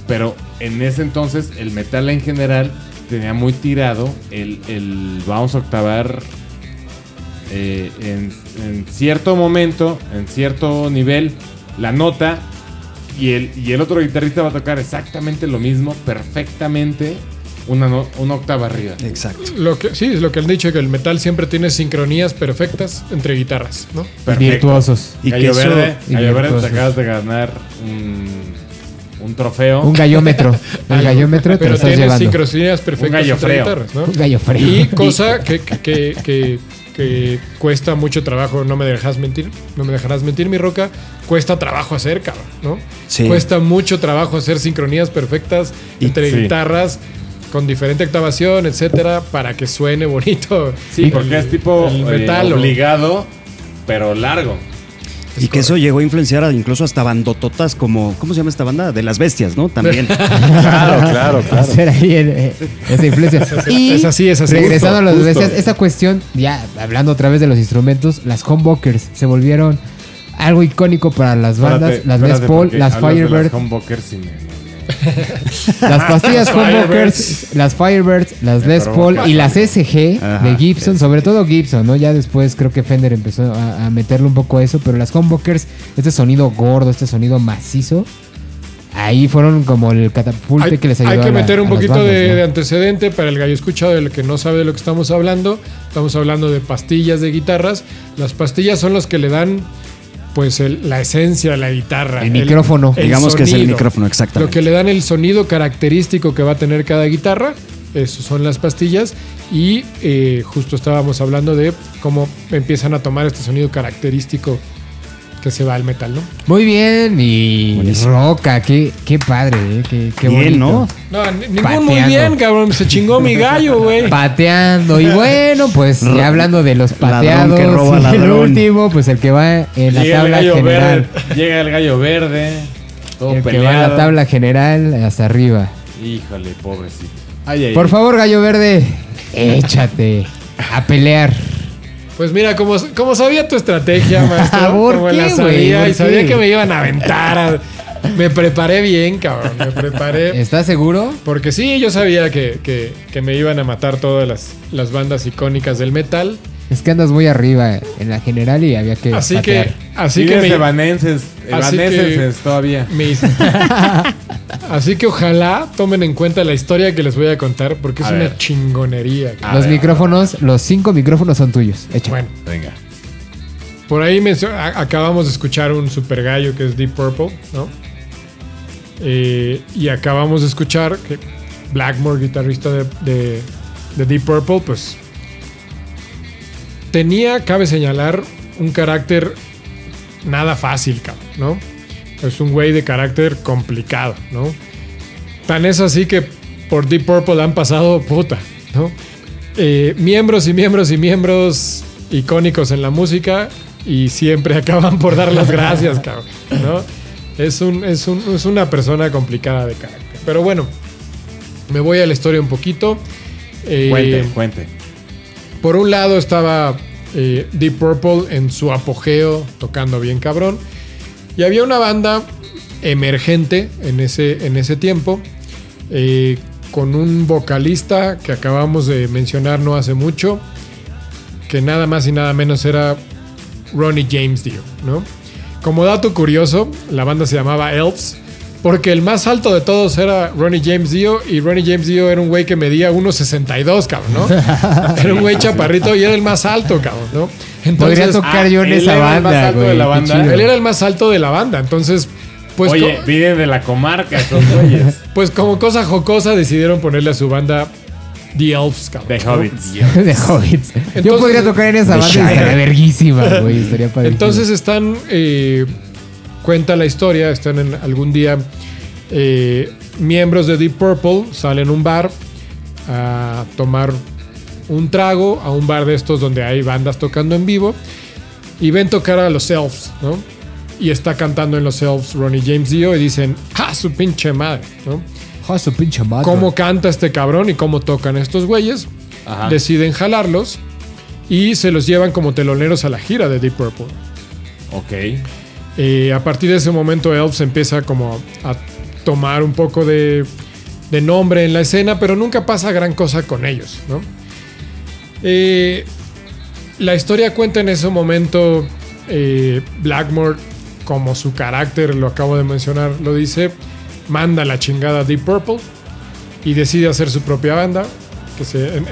Pero en ese entonces el metal en general tenía muy tirado el, el vamos a octavar eh, en, en cierto momento, en cierto nivel, la nota y el, y el otro guitarrista va a tocar exactamente lo mismo, perfectamente, una, no- una octava arriba. Exacto. Lo que, sí, es lo que han dicho, que el metal siempre tiene sincronías perfectas entre guitarras, ¿no? Perfecto. virtuosos. Y que Gallo eso- Verde, y Gallo Verde, te virtuosos. acabas de ganar un, un trofeo. Un gallómetro. El gallómetro te pero lo estás tiene llevando. sincronías perfectas entre guitarras, ¿no? Un gallo frío. Y cosa que, que, que- que- cuesta mucho trabajo, no me dejarás mentir, no me dejarás mentir, mi roca, cuesta trabajo hacer, cabrón, ¿no? Sí. Cuesta mucho trabajo hacer sincronías perfectas Y- entre sí. guitarras con diferente octavación, etcétera, para que suene bonito. Sí, porque es tipo el eh, metal o- obligado, pero largo. Y que eso llegó a influenciar a incluso hasta bandototas como, ¿cómo se llama esta banda? De las bestias, ¿no? También. Claro, claro, claro. hacer ahí el- eh, esa influencia. Y es así, es así. Regresando a las Justo, bestias, esa cuestión, ya hablando otra vez de los instrumentos, las humbuckers se volvieron algo icónico para las bandas, Espérate, las Les espérate, Paul, porque las Firebird, Las humbuckers y me- me- me- las pastillas Firebirds. las Firebirds, las Les Paul y las SG Ajá, de Gibson, sobre todo Gibson, ¿no? Ya después creo que Fender empezó a, a meterle un poco a eso, pero las humbuckers, este sonido gordo, este sonido macizo, ahí fueron como el catapulte Hay, que les hay ayudó que a la- meter un a poquito bandas, de, ¿no? de antecedente para el gallo escuchado, del que no sabe de lo que estamos hablando. Estamos hablando de pastillas de guitarras. Las pastillas son las que le dan pues el- la esencia a la guitarra. El micrófono. Digamos que es el micrófono, exactamente. Lo que le dan el sonido característico que va a tener cada guitarra. Eso son las pastillas. Y eh, justo estábamos hablando de cómo empiezan a tomar este sonido característico que se va al metal, ¿no? Muy bien, y Buenísimo. Roca, qué, qué padre, ¿eh? qué, qué Bien, bonito. ¿no? No, ni- ningún Pateando. muy bien, cabrón. Se chingó mi gallo, güey. Pateando. Y bueno, pues ya hablando de los pateados, que roba el último, pues el que va en la Llega el tabla gallo general. verde. Llega el gallo verde. Todo El que va en la tabla general hasta arriba. Híjole, pobrecito. Ay, ay, Por ay. favor, gallo verde, échate a pelear. Pues mira, como, como sabía tu estrategia, maestro, ¿Por como qué, la sabía ¿Por y sabía que me iban a aventar. a- me preparé bien, cabrón. Me preparé. ¿Estás seguro? Porque sí, yo sabía que, que- que me iban a matar todas las, las bandas icónicas del metal. Es que andas muy arriba en la general y había que Así patear. que, así Sí, que es me, evanenses. Así que- Evanenses todavía. me- Así que ojalá tomen en cuenta la historia que les voy a contar porque es A una ver. chingonería. Los ver, micrófonos, los cinco micrófonos son tuyos. Échale. Bueno, Venga. por ahí a- acabamos de escuchar un super gallo que es Deep Purple, ¿no? Eh, y acabamos de escuchar que Blackmore, guitarrista de, de- de Deep Purple, pues tenía, cabe señalar, un carácter nada fácil, cabrón, ¿no? Es un güey de carácter complicado, ¿no? Tan es así que por Deep Purple han pasado puta, ¿no? Eh, miembros y miembros y miembros icónicos en la música y siempre acaban por dar las gracias, cabrón, ¿no? Es, un, es, un- es una persona complicada de carácter. Pero bueno, me voy a la historia un poquito. Eh, Cuente, cuente. Por un lado estaba eh, Deep Purple en su apogeo, tocando bien cabrón. Y había una banda emergente en ese, en ese tiempo, eh, con un vocalista que acabamos de mencionar no hace mucho, que nada más y nada menos era Ronnie James Dio, ¿no? Como dato curioso, la banda se llamaba Elves, porque el más alto de todos era Ronnie James Dio, y Ronnie James Dio era un güey que medía 1.62, cabrón, ¿no? Era un güey chaparrito y era el más alto, cabrón, ¿no? Podría Entonces, tocar ah, yo en él esa era el más banda, alto güey. de la banda. él era el más alto de la banda, entonces, pues, Oye, viene de la comarca esos güeyes. pues como cosa jocosa decidieron ponerle a su banda The Elves, cabrón. De ¿no? Hobbits. de Hobbits. Yo podría tocar en esa The banda y estaría verguísima, güey. Estaría padrísimo. Entonces están, eh, cuenta la historia, están en algún día eh, miembros de Deep Purple, salen a un bar a tomar un trago, a un bar de estos donde hay bandas tocando en vivo, y ven tocar a los Elves, ¿no? Y está cantando en los Elves Ronnie James Dio y dicen, ¡ah, su pinche madre! ¿no? Su pinche madre. cómo canta este cabrón y cómo tocan estos güeyes. Ajá. Deciden jalarlos y se los llevan como teloneros a la gira de Deep Purple. Ok. Eh, a partir de ese momento Elves empieza como a tomar un poco de, nombre en la escena, pero nunca pasa gran cosa con ellos. Eh, la historia cuenta en ese momento eh, Blackmore, como su carácter, lo acabo de mencionar, lo dice, manda la chingada Deep Purple y decide hacer su propia banda, que en,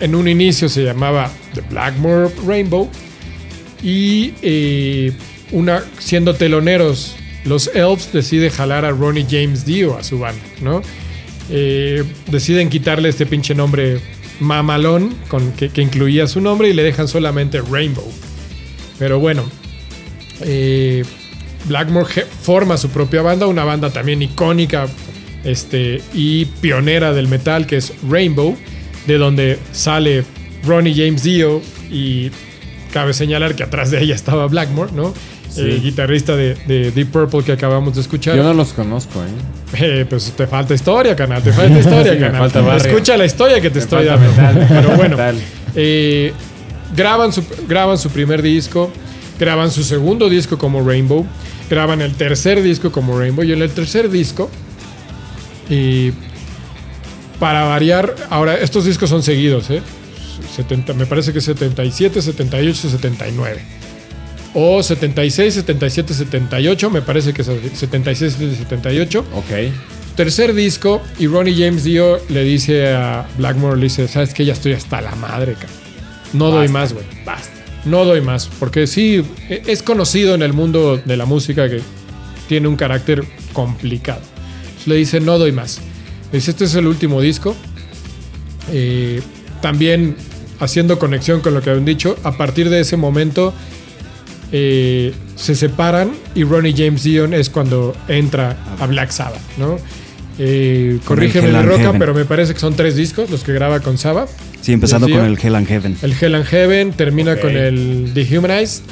en- un inicio se llamaba The Blackmore Rainbow y una, siendo teloneros, los Elves decide jalar a Ronnie James Dio a su banda, ¿no? Eh, deciden quitarle este pinche nombre mamalón que, incluía su nombre y le dejan solamente Rainbow. Pero bueno, eh, Blackmore forma su propia banda, una banda también icónica este, y pionera del metal que es Rainbow, de donde sale Ronnie James Dio y cabe señalar que atrás de ella estaba Blackmore, ¿no? Eh, guitarrista de, de Deep Purple que acabamos de escuchar. Yo no los conozco, ¿eh? Eh, pues te falta historia, canal. Te falta historia, Sí, me canal. falta. Escucha la historia que te Me estoy dando. metal, Pero bueno, eh, graban, su, graban su primer disco, graban su segundo disco como Rainbow, graban el tercer disco como Rainbow y en el tercer disco, y para variar, ahora estos discos son seguidos, ¿eh? 70, me parece que 77, 78, 79. O 76, 77, 78, me parece que es 76, 78. Ok. Tercer disco y Ronnie James Dio le dice a Blackmore, le dice, ¿sabes qué? Ya estoy hasta la madre, cabrón. No doy más, güey. Basta. No doy más. Porque sí, e- es conocido en el mundo de la música que tiene un carácter complicado. Entonces le dice, no doy más. Le dice, este es el último disco. Eh, también haciendo conexión con lo que habían dicho, a partir de ese momento eh, se separan y Ronnie James Dio es cuando entra a Black Sabbath, ¿no? Eh, corrígeme and roca, Heaven. pero me parece que son tres discos los que graba con Sabbath. Sí, empezando con el Hell and Heaven. El Hell and Heaven termina con el Dehumanized.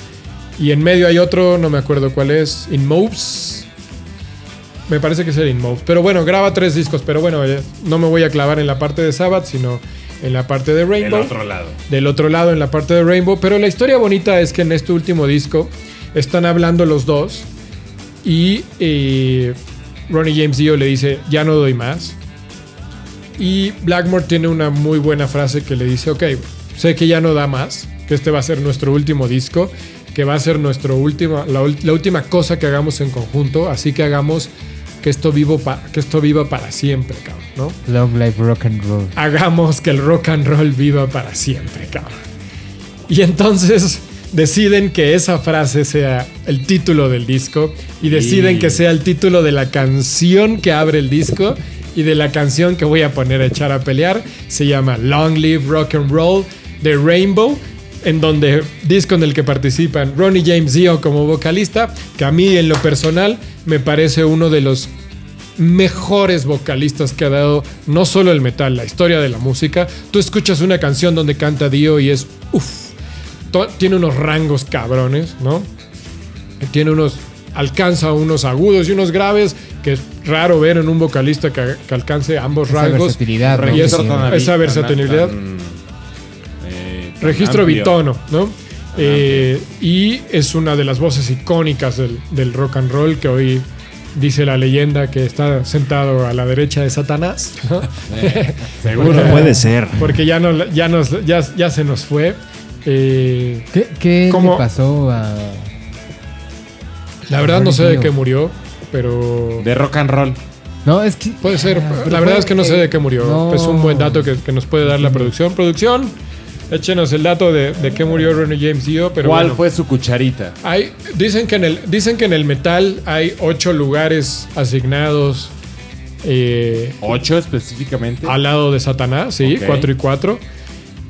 Y en medio hay otro, no me acuerdo cuál es, In Moves. Me parece que es el In Moves. Pero bueno, graba tres discos. Pero bueno, eh, no me voy a clavar en la parte de Sabbath, sino en la parte de Del Rainbow. otro lado. Del otro lado, en la parte de Rainbow. Pero la historia bonita es que en este último disco están hablando los dos. Y eh, Ronnie James Dio le dice, ya no doy más. Y Blackmore tiene una muy buena frase que le dice, ok, sé que ya no da más, que este va a ser nuestro último disco, que va a ser nuestro la, ul- la última cosa que hagamos en conjunto, así que hagamos que esto, vivo pa- que esto viva para siempre, cabrón, ¿no? Long life rock and roll. hagamos que el rock and roll viva para siempre, cabrón. Y entonces deciden que esa frase sea el título del disco y deciden que sea el título de la canción que abre el disco y de la canción que voy a poner a echar a pelear. Se llama Long Live Rock and Roll de Rainbow, en donde disco en el que participan Ronnie James Dio como vocalista, que a mí en lo personal me parece uno de los mejores vocalistas que ha dado no solo el metal, la historia de la música. Tú escuchas una canción donde canta Dio y es uff, tiene unos rangos cabrones, ¿no? Tiene unos alcanza unos agudos y unos graves que es raro ver en un vocalista que, que alcance ambos Esa rangos. versatilidad, ¿no? Y es- Sí, tan esa versatilidad. tan, tan registro amplio. bitono, ¿no? Eh, y es una de las voces icónicas del, del rock and roll que hoy dice la leyenda que está sentado a la derecha de Satanás, ¿no? Seguro. Porque- Puede ser. porque ya, no, ya, nos, ya, ya se nos fue. Eh, ¿Qué, qué ¿Cómo? le pasó a.? la verdad no sé de qué murió, pero De rock and roll. No, es que. puede ser. Ah, La verdad es que no sé de qué murió. no. Es un buen dato que, que nos puede dar la producción. Producción, échenos el dato de, de qué murió Ronnie James Dio. Pero ¿Cuál bueno. fue su cucharita? Hay, dicen, que en el, dicen que en el metal hay ocho lugares asignados eh, ¿Ocho específicamente? al lado de Satanás, sí, Ok. cuatro y cuatro.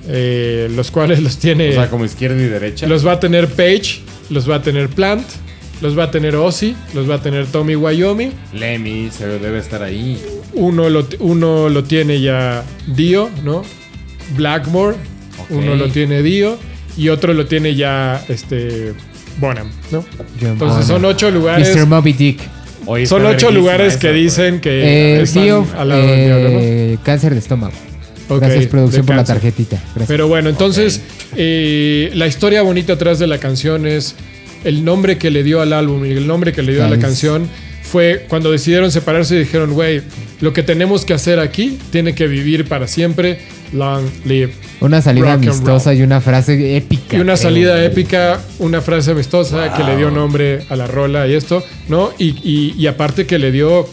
eh, los cuales los tiene. o sea, como izquierda y derecha. Los va a tener Page, los va a tener Plant, los va a tener Ozzy, los va a tener Tommy Wyoming. Lemmy se debe estar ahí. Uno lo, uno lo tiene ya Dio, ¿no? Blackmore, Uno lo tiene Dio y otro lo tiene ya este Bonham, ¿no? John Entonces Bonham. son ocho lugares. Mr. Moby Dick. Oye, Son ocho lugares que dicen que Eh, están Dio, al lado eh, cáncer de estómago. Ok, Gracias, producción, por la tarjetita. Gracias. Pero bueno, entonces eh, la historia bonita atrás de la canción es el nombre que le dio al álbum y el nombre que le dio a la canción fue cuando decidieron separarse y dijeron, güey, lo que tenemos que hacer aquí tiene que vivir para siempre. Long live. una salida rock amistosa y una frase épica. Y una salida épica, una frase amistosa que le dio nombre a la rola y esto, ¿no? Y, y- y aparte que le dio.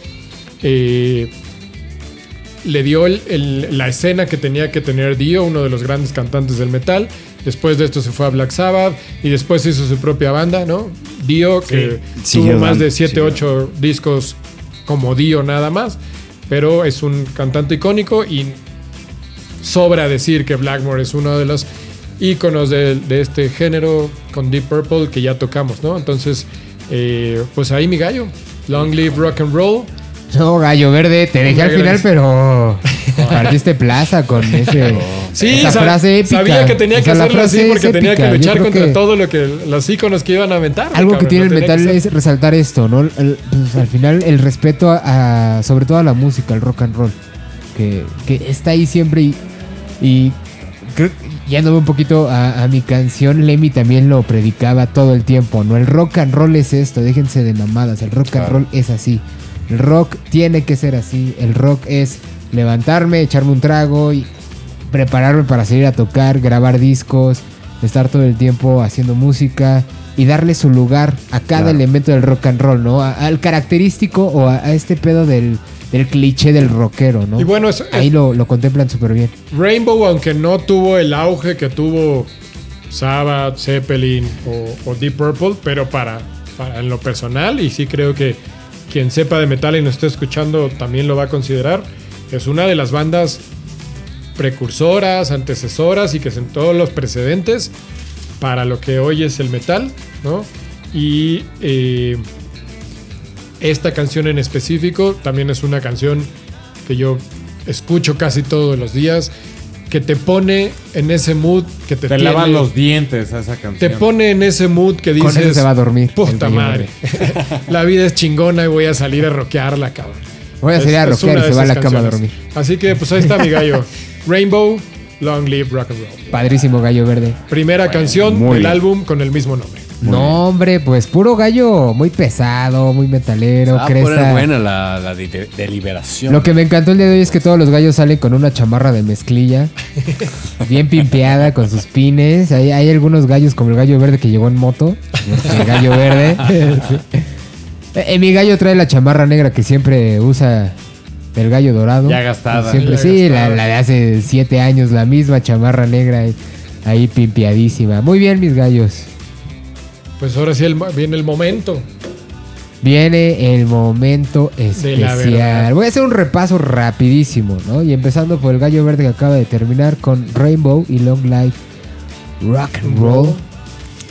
eh, le dio el- el- la escena que tenía que tener Dio, uno de los grandes cantantes del metal. Después de esto se fue a Black Sabbath y después hizo su propia banda, ¿no? Dio, que tuvo más de 7, siguió 8 discos como Dio nada más, pero es un cantante icónico y sobra decir que Blackmore es uno de los íconos de, de este género con Deep Purple que ya tocamos, ¿no? Entonces, eh, pues ahí mi gallo. Long live rock and roll. No, gallo verde, te dejé al final, pero partiste plaza con ese, Sí, esa sa- frase épica. sabía que tenía O que sea, la hacerlo así porque tenía que. Yo luchar contra que todo lo que los íconos que iban a aventar. Algo que tiene el metal es resaltar esto, ¿no? El- pues, al final el respeto a, a- sobre todo a la música, al rock and roll, que, que está ahí siempre y, y creo- yéndome un poquito a, a mi canción, Lemmy también lo predicaba todo el tiempo, ¿no? El rock and roll es esto, déjense de mamadas, el rock and roll es así. El rock tiene que ser así, el rock es levantarme, echarme un trago y prepararme para salir a tocar, grabar discos, estar todo el tiempo haciendo música y darle su lugar a cada Claro. elemento del rock and roll, ¿no? A- al característico o a, a este pedo del, del cliché del rockero, ¿no? Y bueno, es- Ahí lo, lo contemplan súper bien. Rainbow, aunque no tuvo el auge que tuvo Sabbath, Zeppelin o, o Deep Purple, pero para, para en lo personal, y sí creo que quien sepa de metal y nos esté escuchando también lo va a considerar, es una de las bandas precursoras, antecesoras y que sentó los precedentes para lo que hoy es el metal, ¿no? Y eh, esta canción en específico también es una canción que yo escucho casi todos los días, que te pone en ese mood que te, Te tiene- lavan los dientes a esa canción. te pone en ese mood que Con dices eso se va a dormir. puta madre, la vida es chingona y voy a salir a rockearla, cabrón. Voy a salir a Es- es rockear una y se va a la cama a dormir. Así que pues ahí está mi gallo. Rainbow, Long Live Rock and Roll. Padrísimo gallo verde. Primera canción del bien. álbum con el mismo nombre. No, hombre, pues puro gallo, muy pesado, muy metalero, Ah, cresta. buena la, la de- deliberación. Lo que me encantó el día de hoy es que todos los gallos salen con una chamarra de mezclilla, bien pimpeada, con sus pines. Hay, hay algunos gallos como el gallo verde que llegó en moto, el gallo verde. Eh, mi gallo trae la chamarra negra que siempre usa el gallo dorado. Ya gastada. Siempre, Ya sí, la de hace siete años, la misma chamarra negra ahí, ahí pimpeadísima. Muy bien, mis gallos. Pues ahora sí el- viene el momento. Viene el momento especial. Voy a hacer un repaso rapidísimo, ¿no? Y empezando por el gallo verde que acaba de terminar con Rainbow y Long Life Rock and Roll.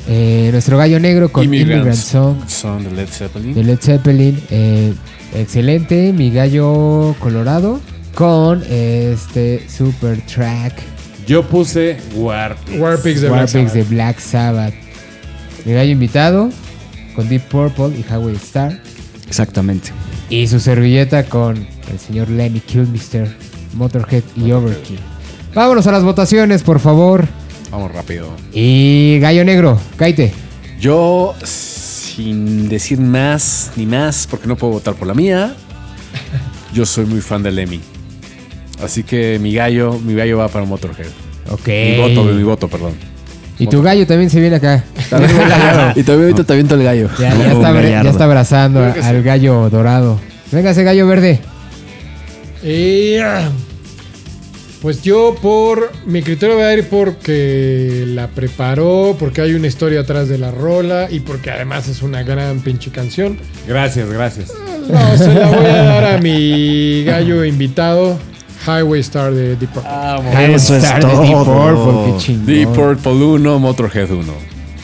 Eh, nuestro gallo negro con Immigrant, Immigrants. Song Son de Led Zeppelin. de Led Zeppelin. Eh, excelente. Mi gallo colorado con este super track Yo puse Warpix. Warpix de Black Warpix de Sabbath. Black Sabbath. Mi gallo invitado con Deep Purple y Highway Star. Exactamente. Y su servilleta con el señor Lenny Kilmister, Motorhead y Overkill. Vámonos a las votaciones, por favor. Vamos rápido. Y Gallo Negro, cáite. Yo, sin decir más ni más, porque no puedo votar por la mía, yo soy muy fan del Lemmy. Así que mi gallo, mi gallo va para Motorhead. Ok. Mi voto, mi voto, perdón. Y tu gallo también se viene acá. y todavía ahorita te aviento el gallo. Ya, ya está, ya abrazando al gallo dorado. Venga ese gallo verde. Ah, pues yo por mi criterio voy a ir porque la preparó, porque hay una historia atrás de la rola y porque además es una gran pinche canción. Gracias, gracias. No, se la voy a dar a mi gallo invitado, Highway Star de Deep Purple. Eso es Star de Deep todo. Purple, qué chingón. Deep Purple 1, Motorhead 1.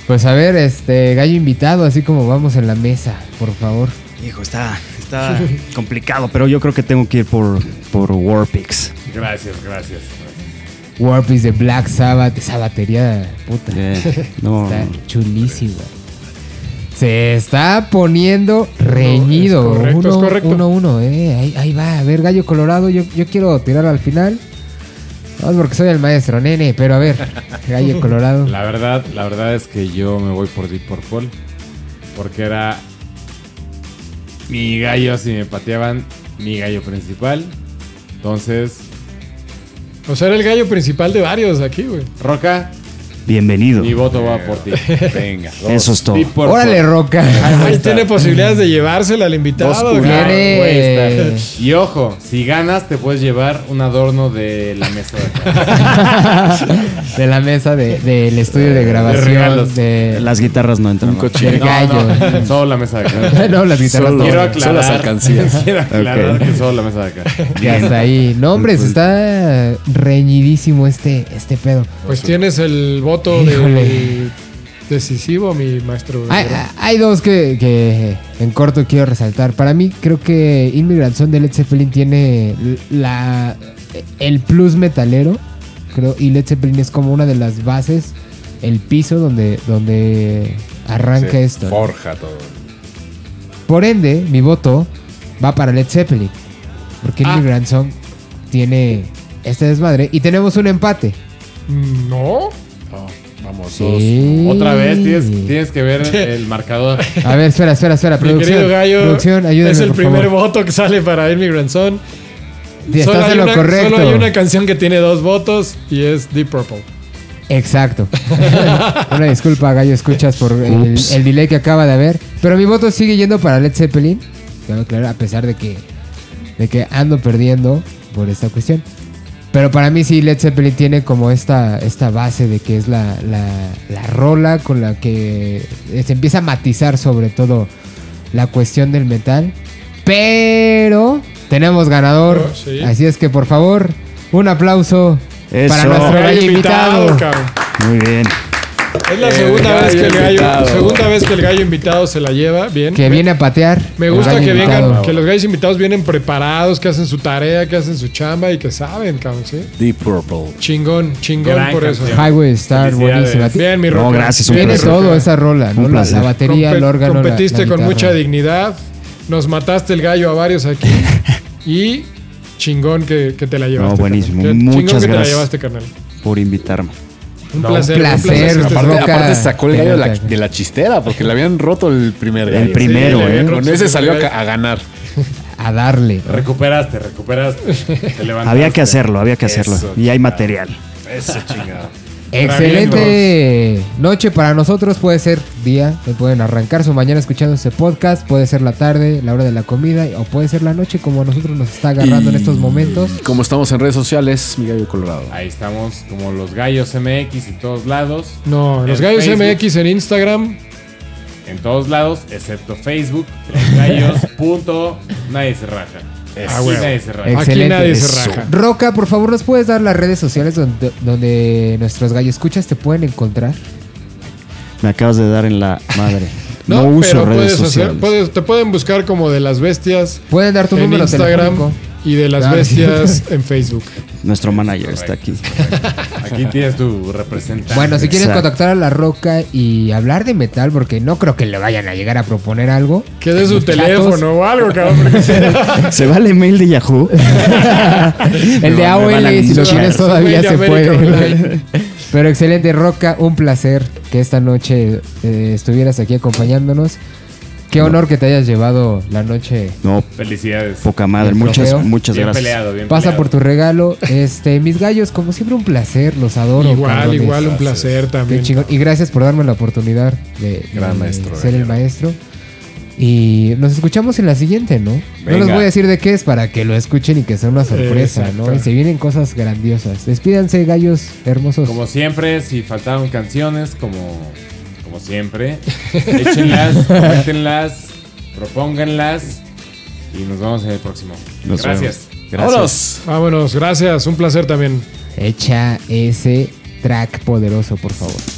Pues a ver, este gallo invitado, así como vamos en la mesa, por favor. Hijo, está, está complicado, pero yo creo que tengo que ir por, por Warpix. Gracias, gracias. Warpix de Black Sabbath, esa batería, puta. Eh, no, Está chulísima. Se está poniendo reñido. es correcto, uno, es correcto. uno, uno, eh. Ahí, ahí va. A ver, Gallo Colorado, yo, yo quiero tirar al final. Vamos porque soy el maestro, nene. Pero a ver, Gallo Colorado. La verdad, la verdad es que yo me voy por Deep Purple. Porque era mi gallo, si me pateaban, mi gallo principal. Entonces, O sea, era el gallo principal de varios aquí, güey. Roca, bienvenido. mi voto va por ti. Venga. Eso es todo. Órale, Roca. Ahí tiene posibilidades de llevársela al invitado. Dos está. Y ojo, si ganas te puedes llevar un adorno de la mesa de acá. de la mesa de- del estudio de grabación. De, Las guitarras no entran. Un ¿no? gallo. No, solo la mesa de acá. no, las guitarras Solo- no. Quiero Solo las alcancías. Quiero aclarar que solo la mesa de acá. Ya está ahí. No, hombre, se está reñidísimo este, este pedo. Pues tienes el voto Híjole. de decisivo, mi maestro. Hay, hay dos que, que en corto quiero resaltar. Para mí, creo que Immigrant Song de Led Zeppelin tiene la, el plus metalero. Creo, y Led Zeppelin es como una de las bases, el piso donde, donde arranca Se esto. ¿no? Forja todo. Por ende, mi voto va para Led Zeppelin. Porque Ah. Immigrant Song tiene este desmadre. Y tenemos un empate. No. Vamos, Sí. Otra vez tienes, tienes que ver el marcador. A ver, espera, espera, espera. Mi Producción, querido gallo producción, ayúdame, es el por primer favor. voto que sale para Immigrant Song. Sí, Solo Estás hay una- correcto. Solo hay una canción que tiene dos votos y es Deep Purple. Exacto. Una disculpa, Gallo, escuchas por el, delay que acaba de haber. Pero mi voto sigue yendo para Led Zeppelin. Cabe aclarar, a pesar de que, de que ando perdiendo por esta cuestión. Pero para mí sí, Led Zeppelin tiene como esta, esta base de que es la, la, la rola con la que se empieza a matizar sobre todo la cuestión del metal. Pero tenemos ganador. Oh, sí. Así es que por favor, un aplauso Eso. para nuestro invitado. cabrón. Muy bien. Es la segunda gallo vez que el gallo, invitado. segunda vez que el gallo invitado se la lleva. Bien. Que viene a patear. Me gusta que invitado. vengan, que los gallos invitados vienen preparados, que hacen su tarea, que hacen su chamba y que saben, cabrón, ¿sí? Deep Purple. Chingón, chingón Gran por eso. Highway Star, buenísima. Bien, mi No, roca. gracias, un Tiene todo esa rola, ¿no? La, la batería, Compe- el órgano. competiste la con mucha dignidad. Nos mataste el gallo a varios aquí. y chingón que, que te la llevaste. No, buenísimo. Muchas chingón que te la gracias. llevaste, carnal. Por invitarme. Un No, placer. un placer. un Aparte, Roca, aparte sacó el gallo de la, pelota. de la chistera porque le habían roto el primer gallo. El primero, Sí, ¿eh? Con ese salió a, a ganar. A darle. Recuperaste, recuperaste. Te levantaste. Había que hacerlo, había que hacerlo. Eso, Y hay material. Eso chingado. Excelente noche para nosotros. Puede ser día. que Pueden arrancar su mañana escuchando este podcast. Puede ser la tarde, la hora de la comida. O puede ser la noche, como a nosotros nos está agarrando en estos momentos. Como estamos en redes sociales, mi gallo colorado. Ahí estamos como los gallos MX en todos lados. No, los gallos Facebook. MX en Instagram. en todos lados, excepto Facebook, Los Gallos. punto, nadie se raja. Ah, Aquí nadie se raja. Aquí Excelente. nadie se Eso. raja. Roca, por favor, ¿nos puedes dar las redes sociales donde, donde nuestros gallos escuchas te pueden encontrar? Me acabas de dar en la madre. No, No, uso pero redes puedes sociales. hacer, puedes- te pueden buscar como de las bestias Pueden dar tu en número Instagram telefónico. Y de las bestias en Facebook. Nuestro manager está aquí. Aquí tienes tu representante. Bueno, si quieren Exacto. contactar a La Roca y hablar de metal, porque no creo que le vayan a llegar a proponer algo. Que dé su teléfono o algo, cabrón. porque- ¿Se va el email de Yahoo? El de Me van a AOL, si lo linchar. tienes todavía Mail se América puede. Pero excelente, Roca, un placer que esta noche eh, estuvieras aquí acompañándonos. Qué honor que te hayas llevado la noche. No, Felicidades. poca madre. Muchas, trofeo. muchas bien gracias. peleado, bien Pasa peleado. por tu regalo. Este, mis gallos, como siempre, un placer, los adoro. igual, cabrones. igual, un placer Qué también. chingón. Y gracias por darme la oportunidad de, Gran de maestro, ser el maestro. Y nos escuchamos en la siguiente, ¿no? No les voy a decir de qué es para que lo escuchen y que sea una sorpresa, Exacto. ¿no? Y se vienen cosas grandiosas. Despídanse, gallos hermosos. Como siempre, si faltaron canciones, como, como siempre, échenlas, coméntenlas, propónganlas y nos vemos en el próximo. Nos Gracias. vemos. Gracias. Vámonos. Vámonos, gracias. Un placer también. Echa ese track poderoso, por favor.